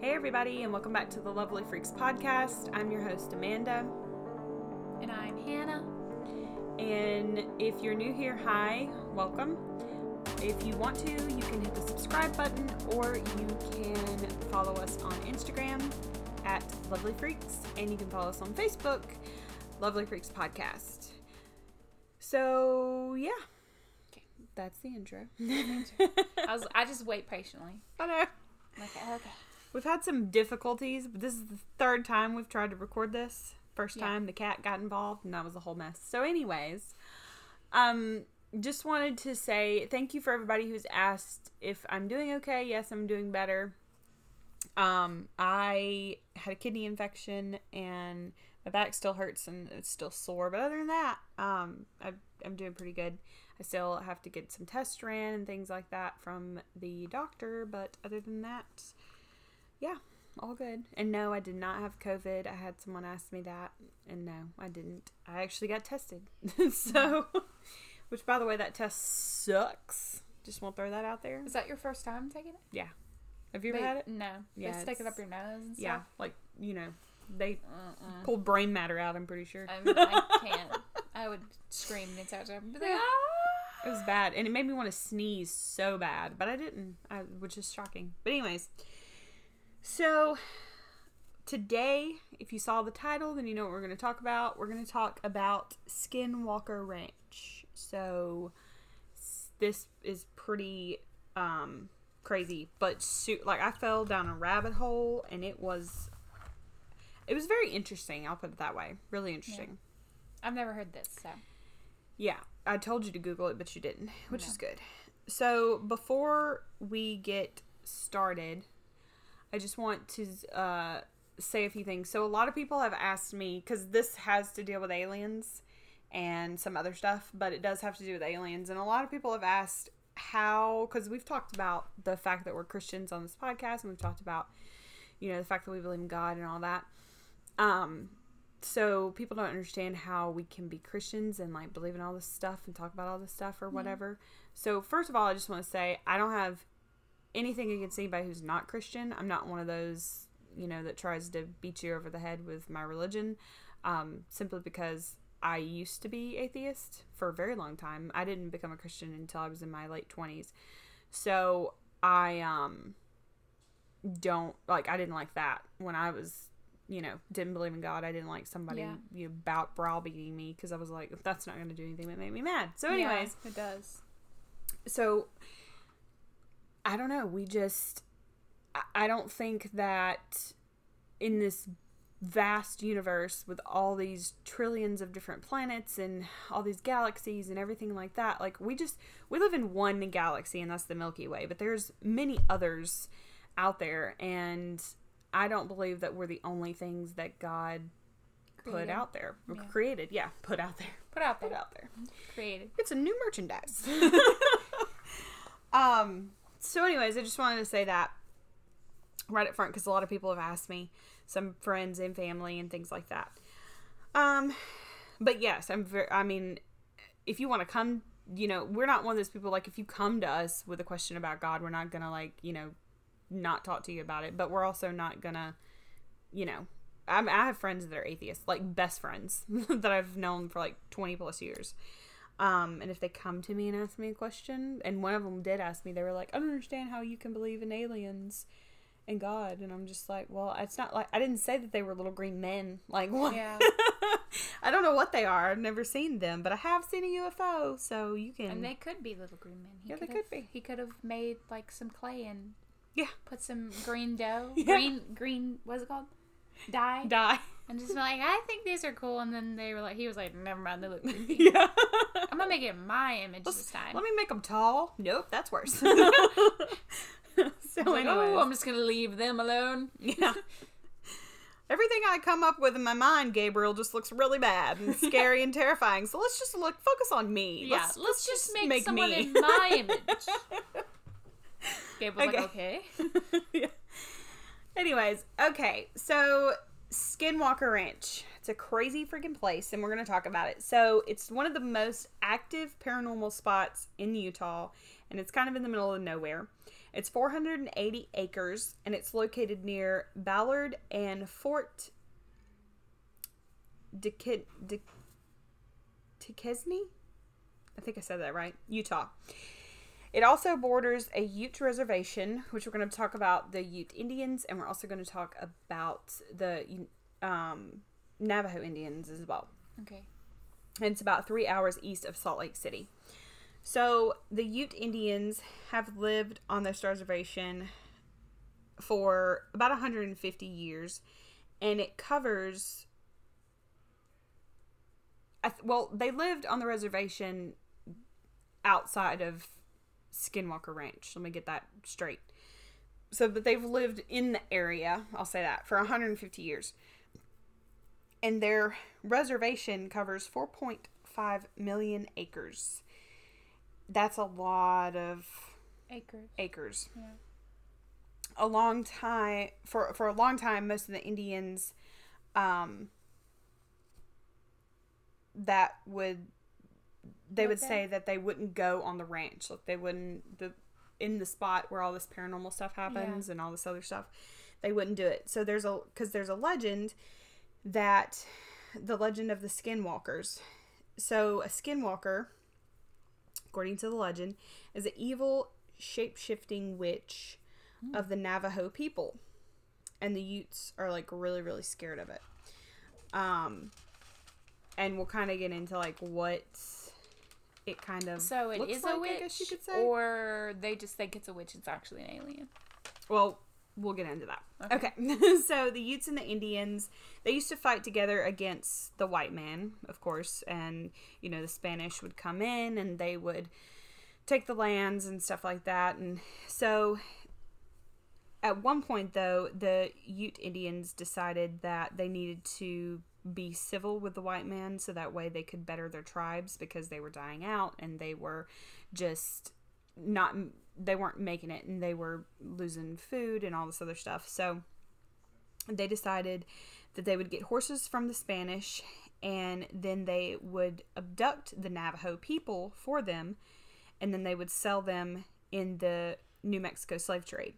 Hey, everybody, and welcome back to the Lovely Freaks podcast. I'm your host, Amanda. And I'm Hannah. And if you're new here, hi, welcome. If you want to, you can hit the subscribe button or you can follow us on Instagram at Lovely Freaks, and you can follow us on Facebook, Lovely Freaks Podcast. So, yeah, Okay. that's the intro. I was I just wait patiently. I know. Like okay. We've had some difficulties, but this is the third time we've tried to record this. First Yeah. time the cat got involved, and that was a whole mess. So, anyways, um, just wanted to say thank you for everybody who's asked if I'm doing okay. Yes, I'm doing better. Um, I had a kidney infection and my back still hurts and it's still sore, but other than that, um, I, I'm doing pretty good. I still have to get some tests ran and things like that from the doctor, but other than that, yeah, all good. And no, I did not have COVID. I had someone ask me that, and no, I didn't. I actually got tested. so, which by the way, that test sucks. Just want to throw that out there. Is that your first time taking it? Yeah. Have you ever had it? No. Yeah, they stick it up your nose and Yeah, stuff. like you know, they Uh-uh. pulled brain matter out. I'm pretty sure. I, mean, I can't. I would scream entire time. "Ah!" It was bad, and it made me want to sneeze so bad, but I didn't, I, which is shocking. But anyways, so today, if you saw the title, then you know what we're going to talk about. We're going to talk about Skinwalker Ranch. So this is pretty um, crazy, but like I fell down a rabbit hole, and it was it was very interesting. I'll put it that way. Really interesting. I've never heard this, so Yeah, I told you to Google it, but you didn't, which No. is good. So before we get started, I just want to uh, say a few things. So a lot of people have asked me because this has to deal with aliens and some other stuff, but it does have to do with aliens. And a lot of people have asked how, because we've talked about the fact that we're Christians on this podcast, and we've talked about, you know, the fact that we believe in God and all that. Um, so people don't understand how we can be Christians and like believe in all this stuff and talk about all this stuff or whatever. So first of all, I just want to say I don't have anything I can against anybody who's not Christian. I'm not one of those, you know, that tries to beat you over the head with my religion. Um, simply because I used to be atheist for a very long time. I didn't become a Christian until I was in my late 20s. So I um don't like I didn't like that when I was you know didn't believe in God. I didn't like somebody Yeah. you know, about browbeating me because I was like that's not going to do anything but made me mad. So anyways, Yeah, it does. so I don't know. We just, I- don't think that in this vast universe with all these trillions of different planets and all these galaxies and everything like that, like we just, we live in one galaxy and that's the Milky Way, but there's many others out there. And I don't believe that we're the only things that God put Created. out there, Yeah. created. Yeah, put out there. Put out Put there. out there. Created. It's a new merchandise. um. So, anyways, I just wanted to say that right up front because a lot of people have asked me, some friends and family and things like that. Um. But yes, I'm very. I mean, if you want to come, you know, we're not one of those people. Like, if you come to us with a question about God, we're not gonna like, you know, not talk to you about it. But we're also not gonna, you know. I'm, I have friends that are atheists, like best friends that I've known for like 20 plus years. Um, and if they come to me and ask me a question, and one of them did ask me, they were like, I don't understand how you can believe in aliens and God. And I'm just like, well, it's not like, I didn't say that they were little green men. Like, what? Yeah. I don't know what they are. I've never seen them, but I have seen a UFO, so you can. And they could be little green men. He Yeah, they could have- be. He could have made like some clay and Yeah. put some green dough, Yeah. green green what's it called, dye, die. And just be like, I think these are cool. And then they were like, he was like, never mind, they look creepy. yeah. I'm gonna make it my image this time. Let me make them tall. Nope, that's worse. so, like, oh, I'm just gonna leave them alone. Yeah. Everything I come up with in my mind, Gabriel, just looks really bad and scary and terrifying. So let's just look focus on me. Yeah, let's, just make, someone me. in my image. Gabriel's like, Okay. okay. yeah. Anyways, okay, so Skinwalker Ranch. It's a crazy freaking place, and we're going to talk about it. So, it's one of the most active paranormal spots in Utah, and it's kind of in the middle of nowhere. It's 480 acres, and it's located near Ballard and Fort Duquesne. Duquesne? I think I said that right. Utah. It also borders a Ute reservation, which we're going to talk about the Ute Indians, and we're also going to talk about the um, Navajo Indians as well. Okay. And it's about three hours east of Salt Lake City. So the Ute Indians have lived on this reservation for about 150 years, and it covers. Well, they lived on the reservation outside of Skinwalker Ranch. Let me get that straight. So, but they've lived in the area, I'll say that, for 150 years. And their reservation covers 4.5 million acres. That's a lot of Acres. acres. Yeah. A long time for for a long time most of the Indians um that would they would Okay. say that they wouldn't go on the ranch. Like they wouldn't the in the spot where all this paranormal stuff happens and all this other stuff. They wouldn't do it. So there's a cuz there's a legend that the legend of the skinwalkers. So a skinwalker according to the legend is an evil shape-shifting witch of the Navajo people. And the Utes are like really really scared of it. Um and we'll kind of get into like what it kind of So it is like, a witch, I guess you could say. or they just think it's a witch. It's actually an alien. Well, we'll get into that. Okay. so the Utes and the Indians, they used to fight together against the white man, of course, and you know, the Spanish would come in and they would take the lands and stuff like that. And so at one point though, the Ute Indians decided that they needed to be civil with the white man so that way they could better their tribes because they were dying out and they were just not they weren't making it and they were losing food and all this other stuff. So they decided that they would get horses from the spanish and then they would abduct the navajo people for them and then they would sell them in the new mexico slave trade.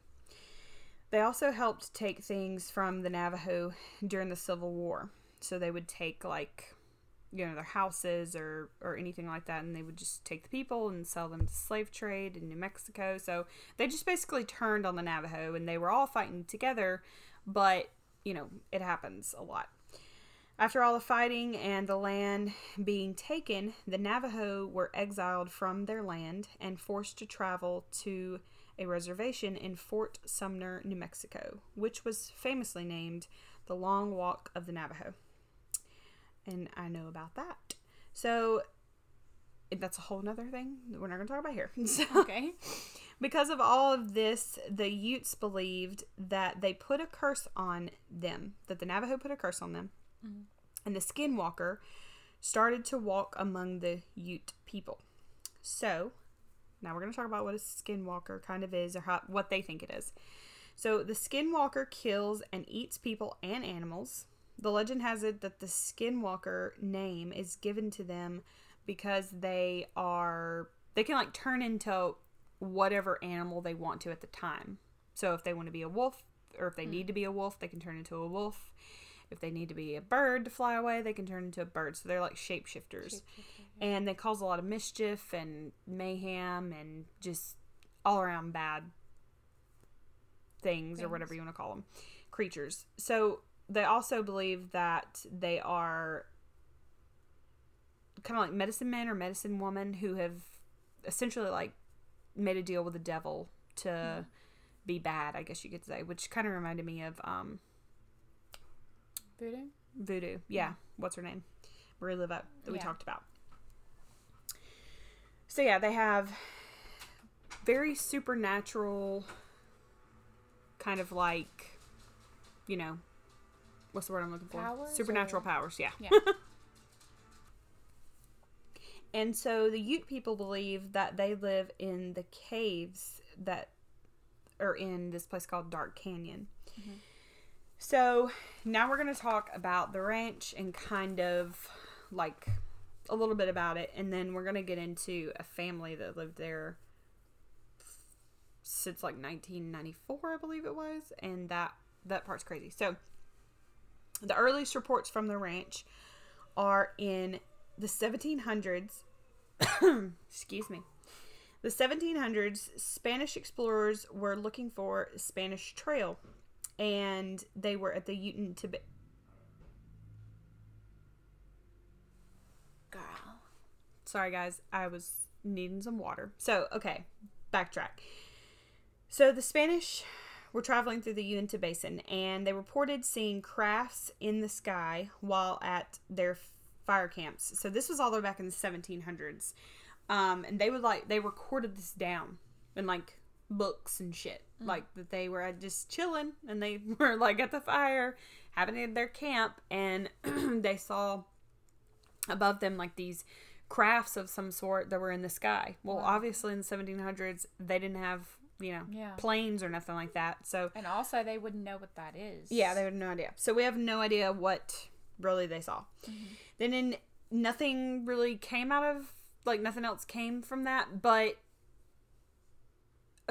They also helped take things from the navajo during the civil war so they would take like you know their houses or or anything like that and they would just take the people and sell them to slave trade in New Mexico. So they just basically turned on the Navajo and they were all fighting together but you know it happens a lot. After all the fighting and the land being taken the Navajo were exiled from their land and forced to travel to a reservation in Fort Sumner, New Mexico, which was famously named the Long Walk of the Navajo and I know about that. So that's a whole nother thing that we're not going to talk about here. So, Okay. because of all of this, the Utes believed that they put a curse on them, that the Navajo put a curse on them, mm-hmm. and the Skinwalker started to walk among the Ute people. So now we're going to talk about what a Skinwalker kind of is or how, what they think it is. So the Skinwalker kills and eats people and animals. The legend has it that the Skinwalker name is given to them because they are they can like turn into whatever animal they want to at the time. So if they want to be a wolf or if they need to be a wolf, they can turn into a wolf. If they need to be a bird to fly away, they can turn into a bird. So they're like shapeshifters. And they cause a lot of mischief and mayhem and just all around bad things, or whatever you want to call them, creatures. So they also believe that they are kind of like medicine men or medicine women who have essentially like made a deal with the devil to be bad, I guess you could say, which kind of reminded me of um Voodoo. voodoo. Yeah, what's her name? Marie Laveau that we Yeah. talked about. So yeah, they have very supernatural kind of like you know what's the word I'm looking for? Powers supernatural or- powers, yeah. Yeah. And so the Ute people believe that they live in the caves that are in this place called Dark Canyon. Mm-hmm. So now we're going to talk about the ranch and kind of like a little bit about it. And then we're going to get into a family that lived there since like 1994, I believe it was, and that that part's crazy. So the earliest reports from the ranch are in the 1700s. Excuse me. The 1700s, Spanish explorers were looking for Spanish Trail, and they were at the Uten Tibet. Girl. Sorry, guys, I was needing some water. So, okay, backtrack. So, the Spanish were traveling through the Uinta Basin and they reported seeing crafts in the sky while at their fire camps. So, this was all the way back in the 1700s. Um, and they would like, they recorded this down in like books and shit. Like that they were just chilling and they were like at the fire having their camp and they saw above them like these crafts of some sort that were in the sky. Well, Wow. obviously in the 1700s they didn't have, you know, Yeah. planes or nothing like that. So, And also, they wouldn't know what that is. yeah, they had no idea. So we have no idea what really they saw. Then in nothing really came out of like nothing else came from that, but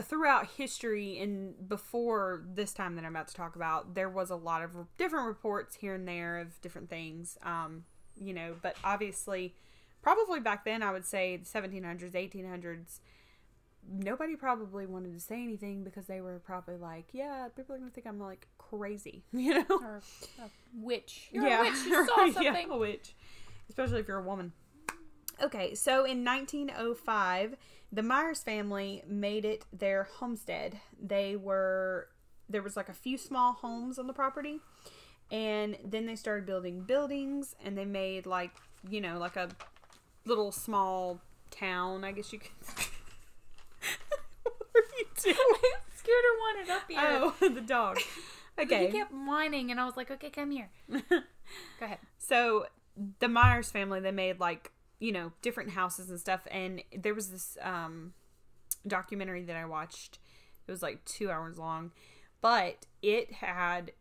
throughout history and before this time that I'm about to talk about, there was a lot of different reports here and there of different things. Um, you know, but obviously, probably back then, I would say the 1700s, 1800s. Nobody probably wanted to say anything because they were probably like, "Yeah, people are gonna think I'm like crazy," you know. Or a witch. You're a witch. You saw something. Yeah, a witch. Especially if you're a woman. Okay, so in 1905, the Myers family made it their homestead. They were there was like a few small homes on the property, and then they started building buildings, and they made like you know like a little small town. I guess you could. what are you doing? Scooter wanted up here. Oh, the dog. Okay. He kept whining, and I was like, okay, come here. Go ahead. So the Myers family, they made like you know different houses and stuff, and there was this um documentary that I watched. It was like two hours long, but it had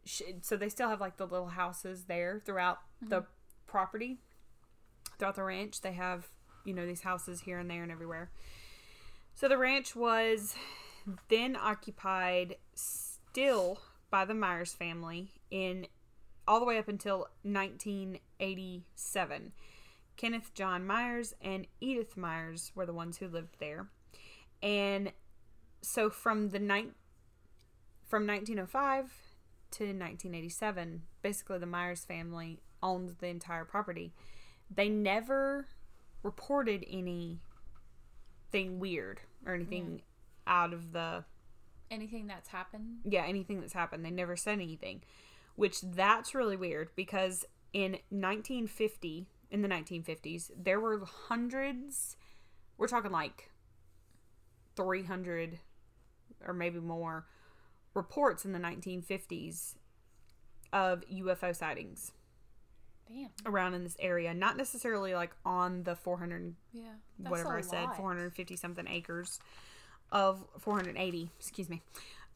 so they still have like the little houses there throughout the property, throughout the ranch. They have you know these houses here and there and everywhere. So the ranch was then occupied still by the Myers family in all the way up until 1987. Kenneth John Myers and Edith Myers were the ones who lived there. And so from the night from 1905 to 1987, basically the Myers family owned the entire property. They never reported anything weird or anything out of the Anything that's happened? yeah, anything that's happened. They never said anything, which that's really weird because in 1950, in the 1950s, there were hundreds, we're talking like 300 or maybe more reports in the 1950s of UFO sightings Damn. around in this area. Not necessarily like on the 400 Yeah. Whatever I said, lot. 450 something acres of 480, excuse me,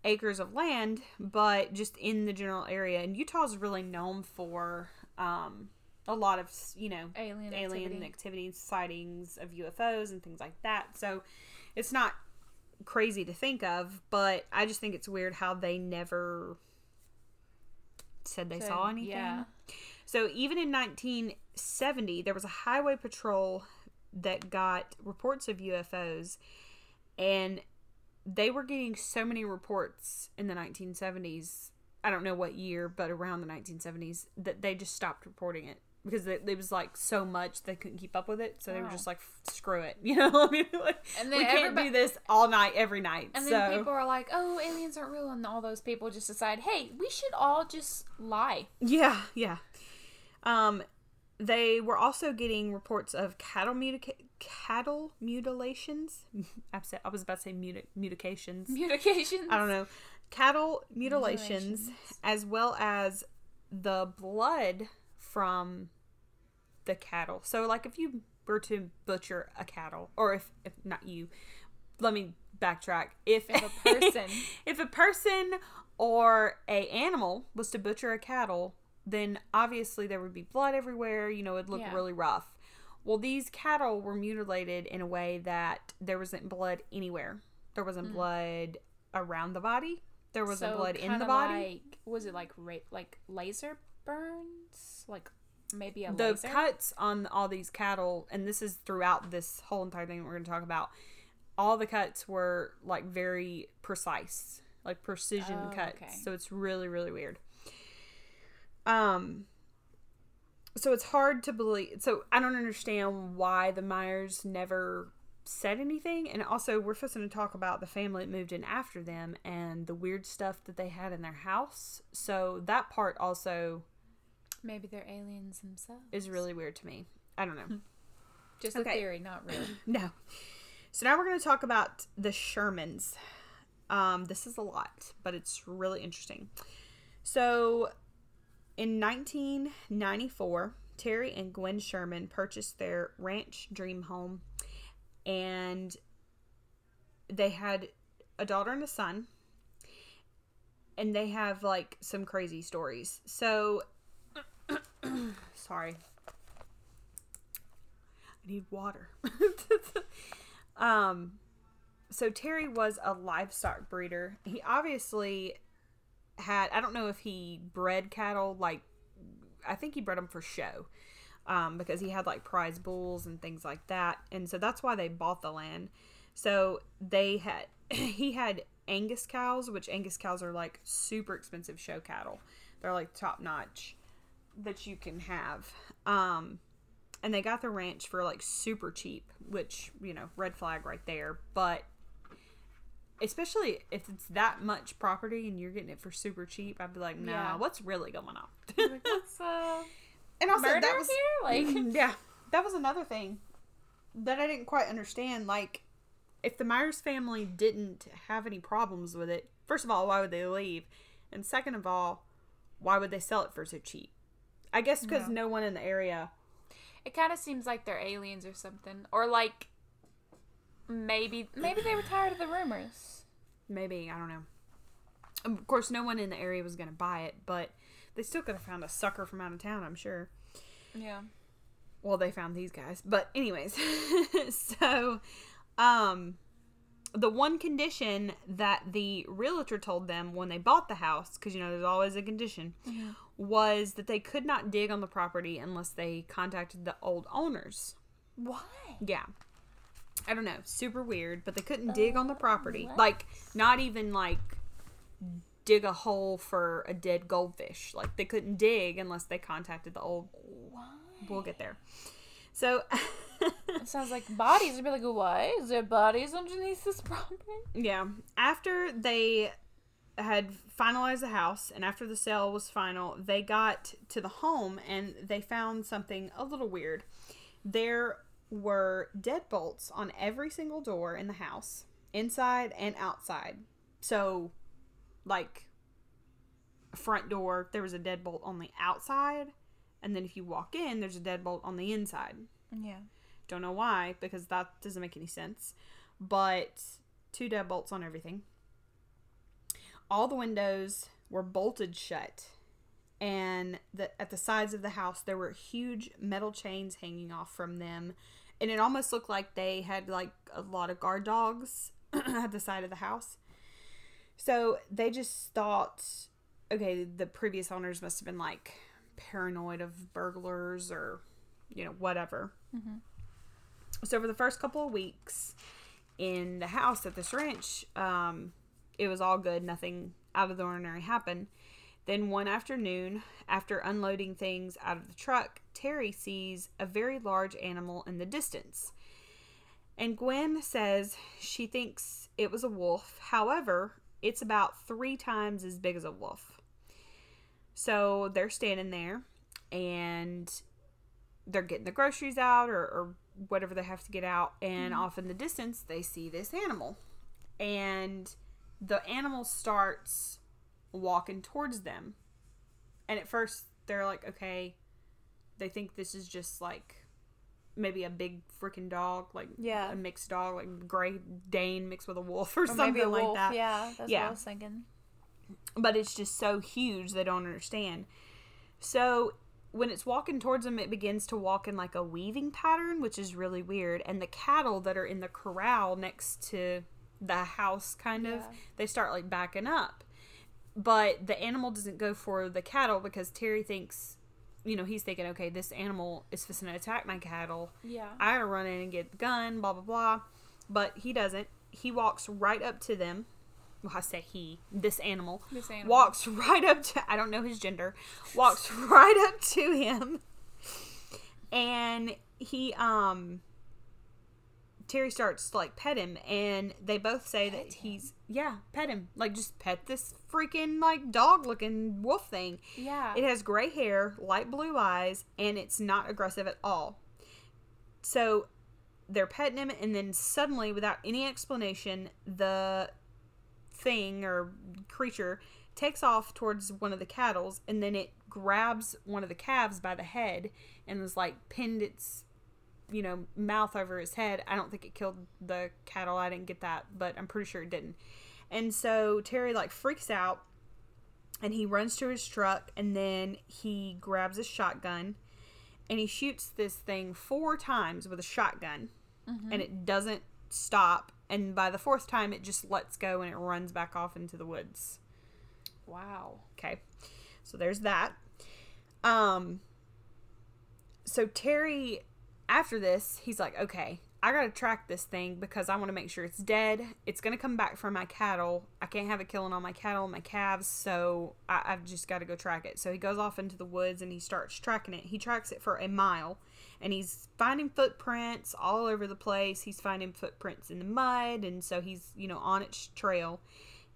acres of land, but just in the general area. And Utah's really known for um, a lot of, you know, Alien, alien activity. activity, sightings of UFOs and things like that. So it's not crazy to think of, but I just think it's weird how they never said they So, saw anything. Yeah. So even in 1970, there was a highway patrol that got reports of UFOs, and they were getting so many reports in the 1970s. I don't know what year, but around the 1970s, that they just stopped reporting it because it, it was like so much they couldn't keep up with it. So they were just like, "Screw it," you know. I mean, like, And then we can't do this all night, every night. And so then people are like, "Oh, aliens aren't real," and all those people just decide, "Hey, we should all just lie." Yeah, yeah. Um, they were also getting reports of cattle mutica- cattle mutilations. I was I was about to say muti- mutilations. Communications. I don't know. Cattle mutilations, Mutilations. as well as the blood from the cattle. So, like, if you were to butcher a cattle, or if, if not you, let me backtrack. If, If a person- if a person or a animal was to butcher a cattle, then obviously there would be blood everywhere. You know, it'd look Yeah. really rough. Well, these cattle were mutilated in a way that there wasn't blood anywhere. There wasn't hmm. blood around the body. There wasn't So blood in the body. Like, was it like ra- like laser burns? Like maybe a the laser? cuts on all these cattle, and this is throughout this whole entire thing we're going to talk about. All the cuts were like very precise, like precision Oh, cuts. okay. So it's really, really weird. Um, so it's hard to believe. So I don't understand why the Myers never said anything. And also, we're supposed to talk about the family that moved in after them and the weird stuff that they had in their house. So that part also Maybe they're aliens themselves. is really weird to me. I don't know. Just Okay. a theory, not real. No. So now we're going to talk about the Shermans. Um, this is a lot, but it's really interesting. So in 1994, Terry and Gwen Sherman purchased their ranch dream home, and they had a daughter and a son. And they have like some crazy stories. So, sorry. I need water. um, so Terry was a livestock breeder. He obviously had, I don't know if he bred cattle, like, I think he bred them for show. Um, because he had like prize bulls and things like that. And so that's why they bought the land. So they had, he had Angus cows, which Angus cows are like super expensive show cattle. They're like top notch that you can have. Um, and they got the ranch for like super cheap, which, you know, red flag right there. But especially if it's that much property and you're getting it for super cheap, I'd be like, nah, Yeah. what's really going on? like, what's uh, and also, that was, here? Like, yeah, that was another thing that I didn't quite understand. Like, if the Myers family didn't have any problems with it, first of all, why would they leave? And second of all, why would they sell it for so cheap? I guess because Yeah. no one in the area. it kind of seems like they're aliens or something, or like maybe maybe they were tired of the rumors. Maybe I don't know. Of course, no one in the area was going to buy it, but they still could have found a sucker from out of town. I'm sure. Yeah. well they found these guys but anyways so um the one condition that the realtor told them when they bought the house because you know there's always a condition was that they could not dig on the property unless they contacted the old owners Why? yeah i don't know super weird but they couldn't dig on the oh, property what? like not even like dig a hole for a dead goldfish like they couldn't dig unless they contacted the old Why? we'll get there so It sounds like bodies. I'd be like, why is there bodies underneath this property? Yeah. After they had finalized the house and after the sale was final, they got to the home and they found something a little weird. There were deadbolts on every single door in the house, inside and outside. So, like, front door, there was a deadbolt on the outside, and then if you walk in, there's a deadbolt on the inside. Yeah. Don't know why, because that doesn't make any sense. But two deadbolts on everything. All the windows were bolted shut. And the, at the sides of the house, there were huge metal chains hanging off from them. And it almost looked like they had like a lot of guard dogs at the side of the house. So they just thought, okay, the previous owners must have been like paranoid of burglars or, you know, whatever. So for the first couple of weeks in the house at this ranch, um, it was all good. Nothing out of the ordinary happened. Then one afternoon, after unloading things out of the truck, Terry sees a very large animal in the distance. And Gwen says she thinks it was a wolf. However, it's about three times as big as a wolf. So they're standing there and they're getting the groceries out or, or whatever they have to get out. And mm-hmm. off in the distance, they see this animal. And the animal starts walking towards them. And at first, they're like, okay, they think this is just like maybe a big freaking dog, like Yeah. a mixed dog, like Great Dane mixed with a wolf or, Or something a like that Yeah, that's Yeah. what I was thinking. but it's just so huge they don't understand. So when it's walking towards them, it begins to walk in like a weaving pattern, which is really weird. And the cattle that are in the corral next to the house kind of they start like backing up but the animal doesn't go for the cattle because terry thinks you know he's thinking okay this animal is supposed to attack my cattle Yeah. i gotta run in and get the gun blah blah blah but he doesn't he walks right up to them well i say he this animal This animal. walks right up to I don't know his gender. Walks right up to him. And he um Terry starts to like pet him and they both say that he's yeah, pet him. Like just pet this freaking like dog looking wolf thing. Yeah. It has gray hair, light blue eyes, and it's not aggressive at all. So they're petting him, and then suddenly, without any explanation, the thing or creature takes off towards one of the cattles, and then it grabs one of the calves by the head and is like pinned its you know mouth over his head. I don't think it killed the cattle. I didn't get that but i'm pretty sure it didn't. And so terry like freaks out and he runs to his truck and then he grabs a shotgun and he shoots this thing four times with a shotgun and it doesn't stop. And by the fourth time it just lets go and it runs back off into the woods. Wow. okay. So there's that. Um so terry after this he's like okay i gotta track this thing because i want to make sure it's dead. It's gonna come back for my cattle. I can't have it killing all my cattle and my calves so I, i've just got to go track it. So he goes off into the woods and he starts tracking it. He tracks it for a mile and he's finding footprints all over the place. He's finding footprints in the mud and so he's you know on its trail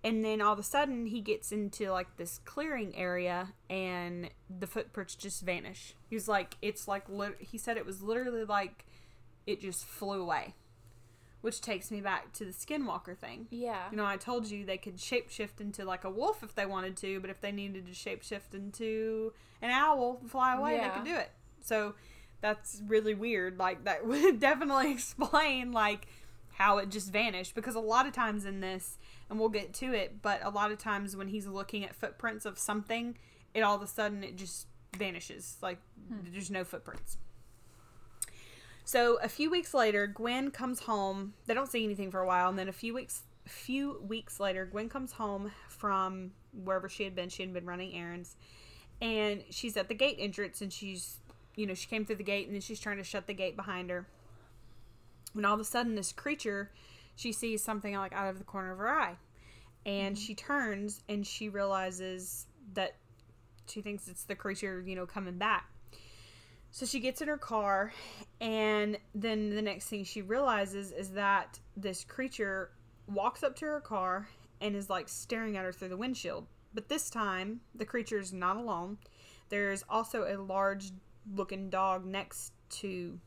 and then all of a sudden he gets into like this clearing area and the footprints just vanish he was like it's like lit- he said it was literally like it just flew away which takes me back to the skinwalker thing Yeah. you know i told you they could shapeshift into like a wolf if they wanted to but if they needed to shapeshift into an owl and fly away Yeah. they could do it so that's really weird like that would definitely explain like how it just vanished because a lot of times in this and we'll get to it but a lot of times when he's looking at footprints of something it all of a sudden it just vanishes like hmm. there's no footprints. So a few weeks later gwen comes home. They don't see anything for a while and then a few weeks a few weeks later gwen comes home from wherever she had been. She had been running errands and she's at the gate entrance and she's you know she came through the gate and then she's trying to shut the gate behind her. When all of a sudden this creature she sees something like out of the corner of her eye. And mm-hmm. she turns and she realizes that she thinks it's the creature you know coming back. So she gets in her car and then the next thing she realizes is that this creature walks up to her car and is like staring at her through the windshield. But this time the creature is not alone. There's also a large looking dog next to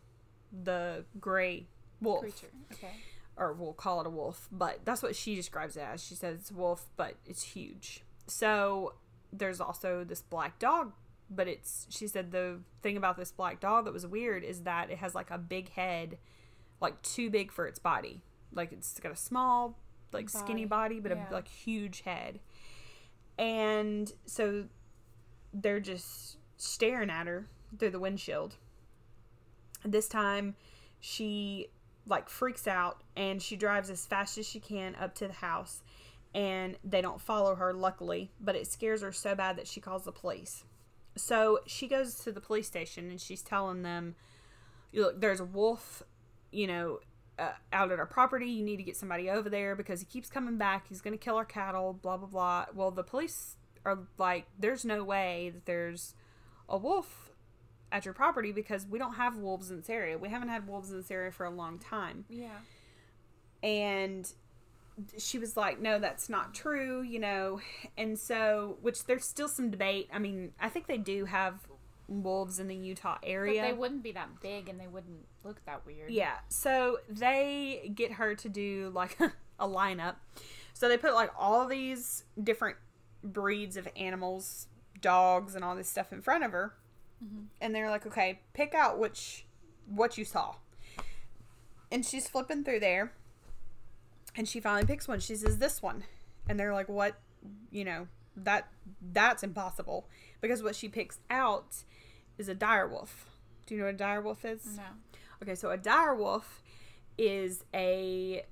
the gray wolf. Creature. Okay. Or we'll call it a wolf, but that's what she describes it as. She says it's a wolf, but it's huge. So there's also this black dog, but it's she said the thing about this black dog that was weird is that it has like a big head, like too big for its body. Like it's got a small, like skinny body, but yeah. a like huge head. And so they're just staring at her through the windshield. This time she like freaks out and she drives as fast as she can up to the house and they don't follow her luckily but it scares her so bad that she calls the police. So she goes to the police station and she's telling them look there's a wolf you know uh, out at our property. You need to get somebody over there because he keeps coming back. He's going to kill our cattle blah blah blah. Well the police are like there's no way that there's a wolf at your property because we don't have wolves in this area. We haven't had wolves in this area for a long time. Yeah. And she was like, no, that's not true, you know. And so, which there's still some debate. I mean, I think they do have wolves in the Utah But area. they wouldn't be that big and they wouldn't look that weird. Yeah. So they get her to do like a lineup. So they put like all these different breeds of animals, dogs, and all this stuff in front of her. Mm-hmm. And they're like, okay, pick out which what you saw. And she's flipping through there. And she finally picks one. She says, this one. And they're like, what? You know, that that's impossible. Because what she picks out is a dire wolf. Do you know what a dire wolf is? No. Okay, so a dire wolf is a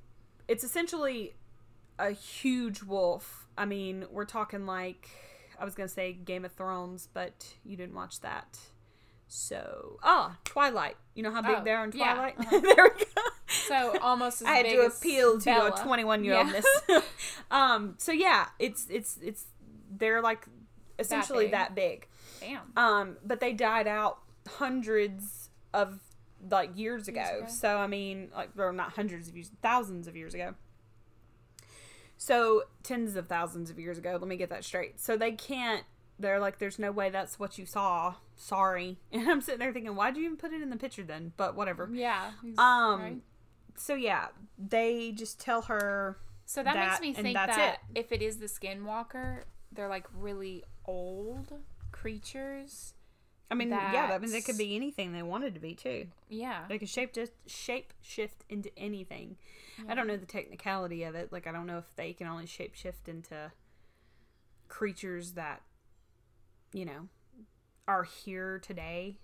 it's essentially a huge wolf. I mean, we're talking like I was gonna say Game of Thrones, but you didn't watch that. So ah, Twilight. You know how big Oh, they are in yeah, Twilight. uh-huh. there we go. So almost as I had big to appeal to Bella. a 21 year oldness. um. So yeah, it's it's it's they're like essentially big. that big. Damn. Um. But they died out hundreds of like years ago. ago. So I mean, like, or not hundreds of years, thousands of years ago. So tens of thousands of years ago. Let me get that straight. So they can't. They're like, there's no way that's what you saw. Sorry. And I'm sitting there thinking, why'd you even put it in the picture then? But whatever. Yeah. Um. right? So yeah, they just tell her. So that, that- makes me and think that's that if it is the skinwalker, they're like really old creatures. I mean, yeah, that means That's- could be anything they wanted to be too. Yeah. They could shape just shape shift into anything. I don't know the technicality of it. Like I don't know if they can only shape shift into creatures that you know are here today.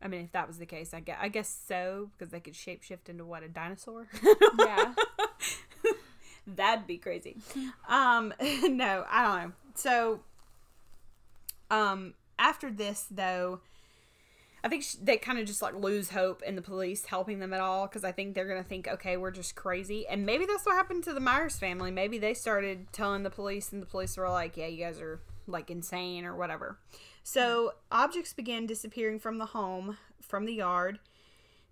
I mean, if that was the case, I guess, I guess so because they could shape shift into what a dinosaur. Yeah. That'd be crazy. Um, no, I don't know. So, um, after this though, I think they kind of just like lose hope in the police helping them at all because I think they're gonna think, okay, we're just crazy, and maybe that's what happened to the Myers family. Maybe they started telling the police, and the police were like, yeah, you guys are like insane or whatever. So objects began disappearing from the home, from the yard.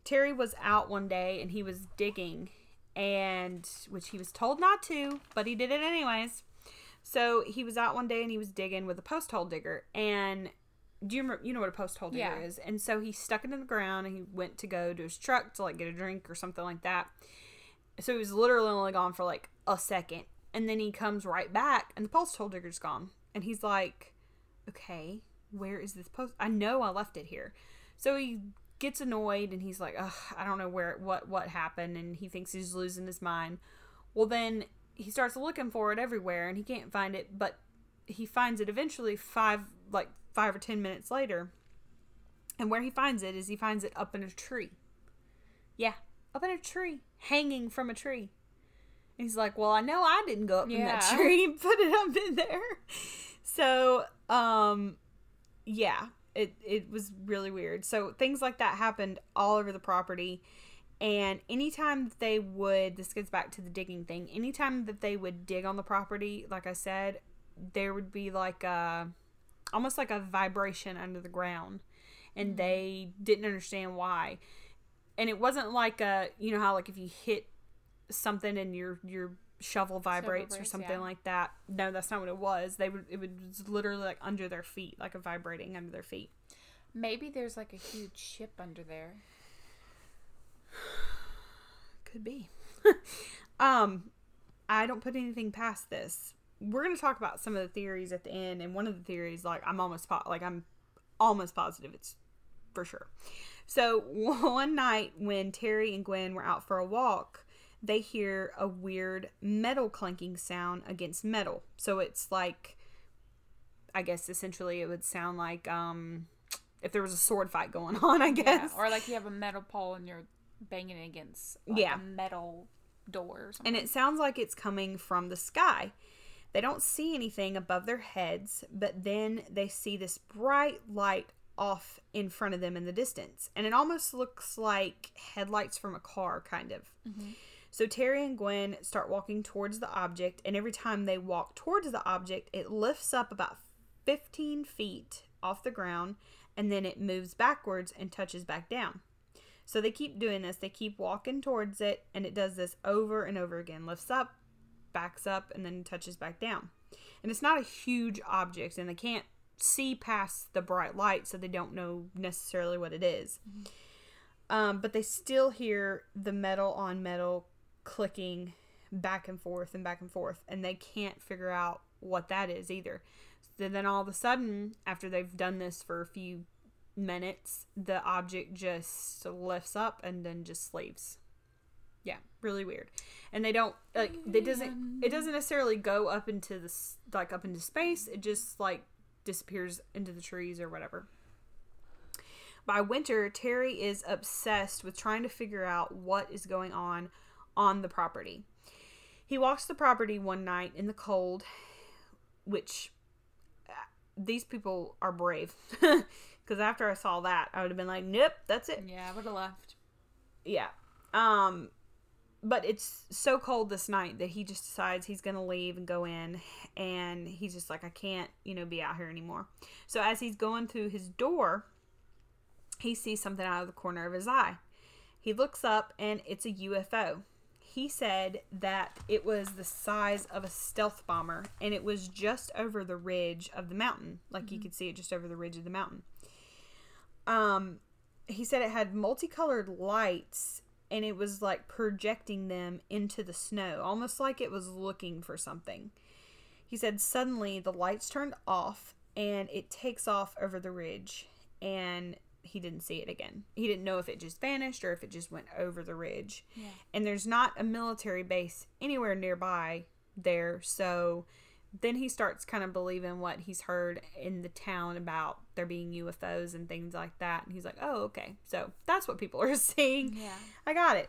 Terry was out one day and he was digging, and which he was told not to, but he did it anyways. So he was out one day and he was digging with a post hole digger. And do you remember, you know what a post hole digger Yeah. is? And so he stuck it in the ground and he went to go to his truck to like get a drink or something like that. So he was literally only gone for like a second. And then he comes right back and the post hole digger's gone. And he's like, okay, where is this post? I know I left it here. So he gets annoyed and he's like, Ugh, I don't know where what what happened, and he thinks he's losing his mind. Well, then he starts looking for it everywhere and he can't find it, but he finds it eventually five like five or ten minutes later. And where he finds it is he finds it up in a tree. Yeah, up in a tree, hanging from a tree. And he's like, "Well, I know I didn't go up in that tree and put it up in there." So, um, yeah, it it was really weird. So things like that happened all over the property. And anytime that they would, this gets back to the digging thing. Anytime that they would dig on the property, like I said, there would be like a, almost like a vibration under the ground, and mm. they didn't understand why. And it wasn't like a, you know how like if you hit something and your your shovel vibrates or something yeah. like that. No, that's not what it was. They would it was literally like under their feet, like a vibrating under their feet. Maybe there's like a huge ship under there. Could be. um, I don't put anything past this. We're gonna talk about some of the theories at the end, and one of the theories, like I'm almost po- like I'm almost positive it's for sure. So one night when Terry and Gwen were out for a walk, they hear a weird metal clanking sound against metal. So it's like, I guess essentially it would sound like um, if there was a sword fight going on. I Yeah. guess. Or like you have a metal pole and you're banging against like Yeah. a metal door or something. and it sounds like it's coming from the sky. They don't see anything above their heads, but then they see this bright light off in front of them in the distance. And it almost looks like headlights from a car, kind of. Mm-hmm. So Terry and Gwen start walking towards the object, and every time they walk towards the object, it lifts up about 15 feet off the ground and then it moves backwards and touches back down. So they keep doing this. They keep walking towards it, and it does this over and over again. Lifts up, backs up, and then touches back down. And it's not a huge object, and they can't see past the bright light, so they don't know necessarily what it is. Um, but they still hear the metal on metal clicking back and forth and back and forth, and they can't figure out what that is either. So then all of a sudden, after they've done this for a few minutes, the object just lifts up and then just leaves. Yeah, really weird. And they don't like it doesn't it doesn't necessarily go up into the like up into space. It just like disappears into the trees or whatever. By winter, Terry is obsessed with trying to figure out what is going on on the property. He walks the property one night in the cold, which uh, these people are brave. Because after I saw that, I would have been like, nope, that's it. Yeah, I would have left. Yeah. Um, but it's so cold this night that he just decides he's going to leave and go in. And he's just like, I can't, you know, be out here anymore. So as he's going through his door, he sees something out of the corner of his eye. He looks up and it's a UFO. He said that it was the size of a stealth bomber and it was just over the ridge of the mountain. Like you could see it just over the ridge of the mountain. Um, he said it had multicolored lights and it was like projecting them into the snow, almost like it was looking for something. He said suddenly the lights turned off and it takes off over the ridge and he didn't see it again. He didn't know if it just vanished or if it just went over the ridge. Yeah. And there's not a military base anywhere nearby there, so then he starts kind of believing what he's heard in the town about there being UFOs and things like that. And he's like, "Oh, okay. So that's what people are seeing. Yeah. I got it."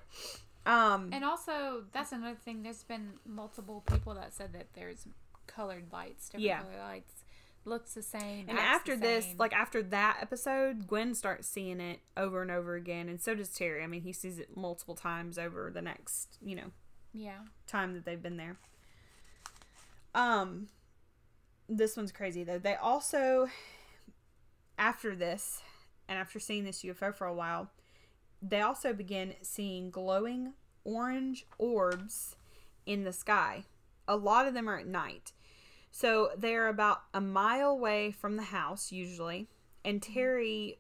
Um And also, that's another thing. There's been multiple people that said that there's colored lights, different Yeah. colored lights, looks the same. And after this, same. like after that episode, Gwen starts seeing it over and over again, and so does Terry. I mean, he sees it multiple times over the next, you know, yeah, time that they've been there. Um, this one's crazy though. They also, after this, and after seeing this UFO for a while, they also begin seeing glowing orange orbs in the sky. A lot of them are at night. So they're about a mile away from the house, usually. And Terry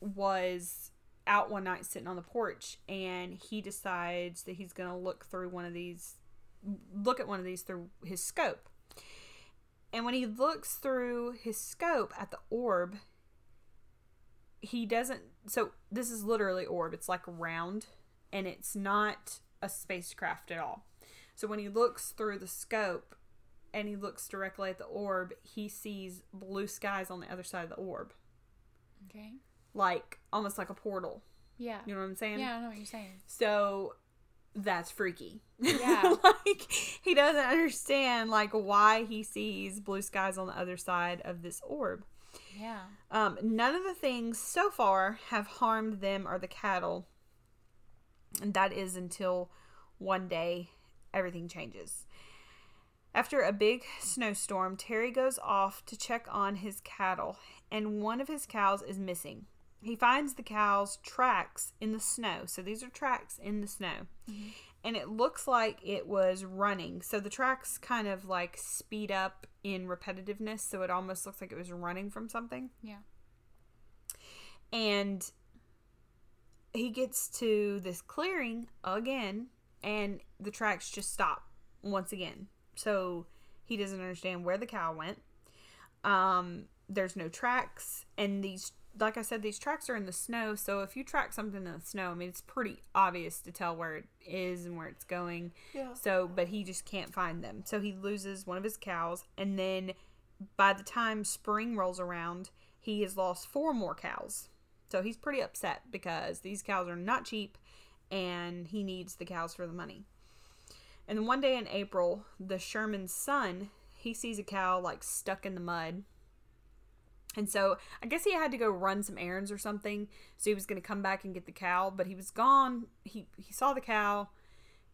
was out one night sitting on the porch and he decides that he's going to look through one of these look at one of these through his scope. And when he looks through his scope at the orb, he doesn't so this is literally orb. It's like round and it's not a spacecraft at all. So when he looks through the scope and he looks directly at the orb, he sees blue skies on the other side of the orb. okay, Like almost like a portal. yeah, You know what I'm saying? yeah. I know what you're saying. So that's freaky. Yeah. like he doesn't understand like why he sees blue skies on the other side of this orb. Yeah, Um, none of the things so far have harmed them or the cattle. And that is until one day everything changes. After a big snowstorm, Terry goes off to check on his cattle, and one of his cows is missing. He finds the cow's tracks in the snow. So these are tracks in the snow. And it looks like it was running. So the tracks kind of like speed up in repetitiveness. So it almost looks like it was running from something yeah, and he gets to this clearing again and the tracks just stop once again so he doesn't understand where the cow went um there's no tracks and these like i said these tracks are in the snow so if you track something in the snow i mean it's pretty obvious to tell where it is and where it's going Yeah. so but he just can't find them so he loses one of his cows and then by the time spring rolls around he has lost four more cows so he's pretty upset because these cows are not cheap and he needs the cows for the money. And then one day in April, the Sherman's son, he sees a cow like stuck in the mud. And so I guess he had to go run some errands or something. So he was going to come back and get the cow, but he was gone. He he saw the cow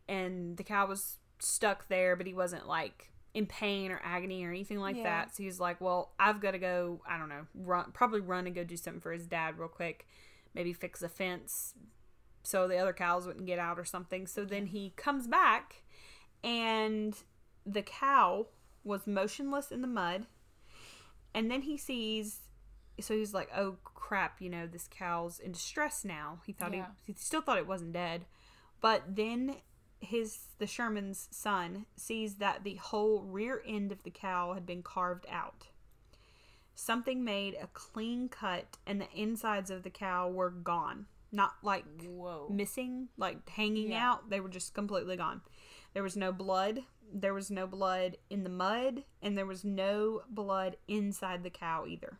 and the cow was stuck there, but he wasn't like in pain or agony or anything like Yeah. that. So he's like, "Well, I've got to go, I don't know, run probably run and go do something for his dad real quick. Maybe fix a fence so the other cows wouldn't get out or something." So then he comes back and the cow was motionless in the mud. And then he sees so he's like, "Oh crap, you know, this cow's in distress now." He thought Yeah. he he still thought it wasn't dead. But then his the Sherman's son sees that the whole rear end of the cow had been carved out. Something made a clean cut and the insides of the cow were gone. Not like Whoa. missing, like hanging Yeah. out. They were just completely gone. There was no blood. There was no blood in the mud, and there was no blood inside the cow either.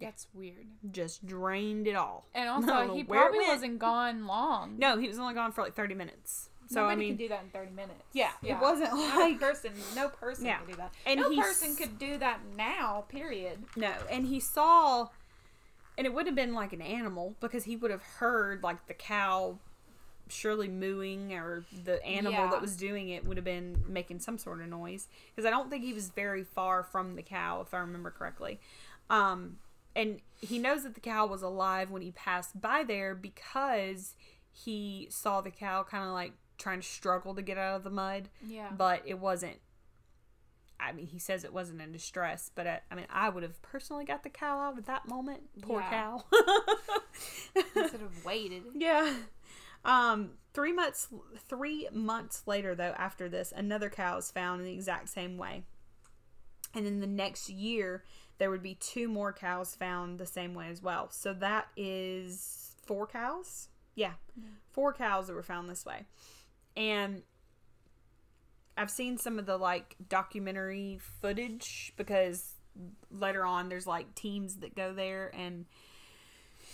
That's weird. Just drained it all. And also, he probably wasn't gone long. No, he was only gone for like 30 minutes. So, Nobody I mean, can do that in thirty minutes. Yeah, it wasn't like- a person. No person Yeah. can do that. And no person could do that now. Period. no. And he saw, and it would have been like an animal because he would have heard like the cow surely mooing or the animal Yeah. that was doing it would have been making some sort of noise because I don't think he was very far from the cow if I remember correctly. Um, and he knows that the cow was alive when he passed by there because he saw the cow kind of like trying to struggle to get out of the mud. Yeah. but it wasn't. I mean, he says it wasn't in distress, but I, I mean, I would have personally got the cow out at that moment. Poor Yeah. cow. Instead of waited. yeah. Um, three months. Three months later, though, after this, another cow is found in the exact same way. And then the next year, there would be two more cows found the same way as well. So that is four cows. Yeah, four cows that were found this way. And I've seen some of the like documentary footage because later on there's like teams that go there and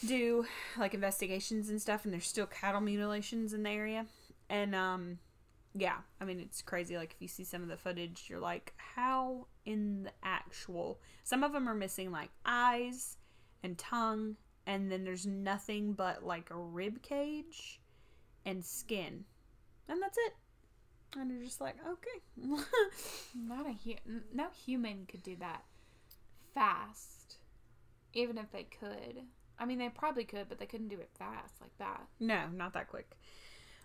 do like investigations and stuff and there's still cattle mutilations in the area. And um yeah, I mean it's crazy like if you see some of the footage you're like how in the actual some of them are missing like eyes and tongue and then there's nothing but like a rib cage and skin. And that's it. And you're just like, okay. Not a hu- no human could do that fast. Even if they could. I mean, they probably could, but they couldn't do it fast like that. no, not that quick.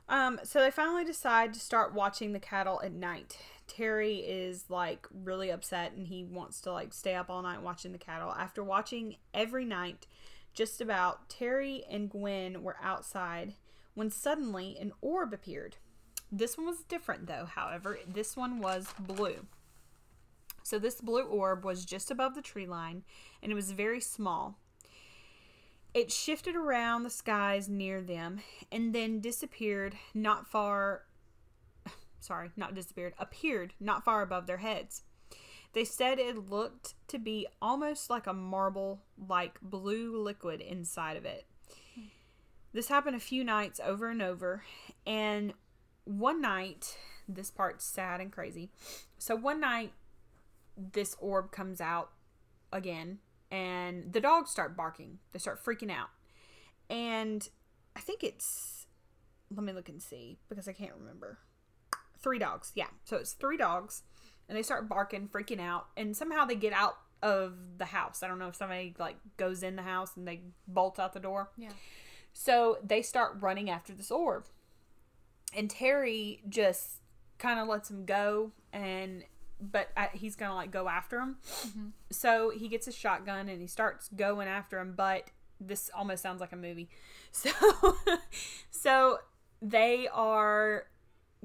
Um, so they finally decide to start watching the cattle at night. Terry is like really upset and he wants to like stay up all night watching the cattle. After watching every night, just about Terry and Gwen were outside when suddenly an orb appeared. This one was different though, however, this one was blue. So this blue orb was just above the tree line and it was very small. It shifted around the skies near them and then disappeared not far sorry, not disappeared, appeared not far above their heads. They said it looked to be almost like a marble like blue liquid inside of it. This happened a few nights over and over, and one night, this part's sad and crazy. So one night, this orb comes out again, and the dogs start barking. They start freaking out. And I think it's, let me look and see because I can't remember. Three dogs, yeah. So it's three dogs, and they start barking, freaking out, and somehow they get out of the house. I don't know if somebody like goes in the house and they bolt out the door. Yeah. So they start running after this orb. And Terry just kind of lets him go and but he's going to like go after him. So he gets a shotgun and he starts going after him, but this almost sounds like a movie. So so they are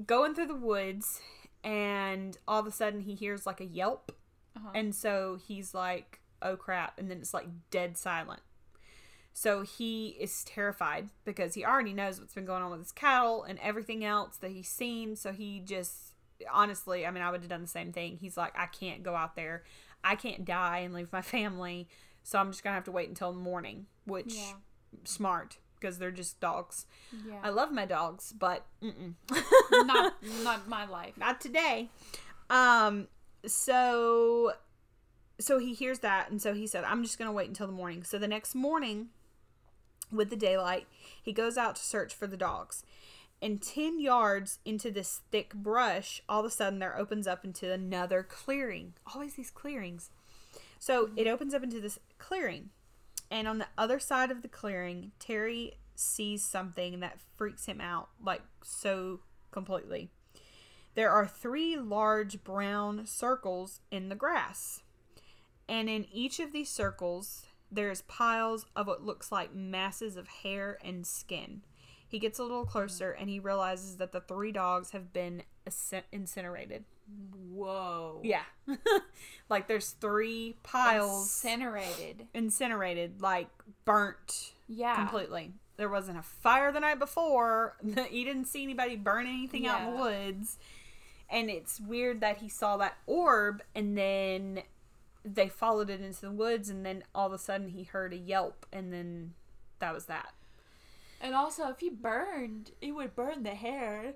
going through the woods and all of a sudden he hears like a yelp Uh-huh. and so he's like oh crap and then it's like dead silent so he is terrified because he already knows what's been going on with his cattle and everything else that he's seen so he just honestly i mean i would have done the same thing he's like i can't go out there i can't die and leave my family so i'm just gonna have to wait until morning which Yeah. smart because they're just dogs Yeah. i love my dogs but mm-mm. not not my life. not today. Um, so, so he hears that, and so he said, "I'm just gonna wait until the morning." So the next morning, with the daylight, he goes out to search for the dogs. And ten yards into this thick brush, all of a sudden there opens up into another clearing. Always these clearings. So it mm-hmm. opens up into this clearing, and on the other side of the clearing, Terry sees something that freaks him out like so completely. There are three large brown circles in the grass. And in each of these circles, there's piles of what looks like masses of hair and skin. He gets a little closer and he realizes that the three dogs have been incinerated. Whoa. Yeah. like there's three piles Incinerated. incinerated, like burnt Yeah. completely. There wasn't a fire the night before. he didn't see anybody burn anything out in the woods. And it's weird that he saw that orb and then they followed it into the woods, and then all of a sudden he heard a yelp, and then that was that. And also, if you burned, it would burn the hair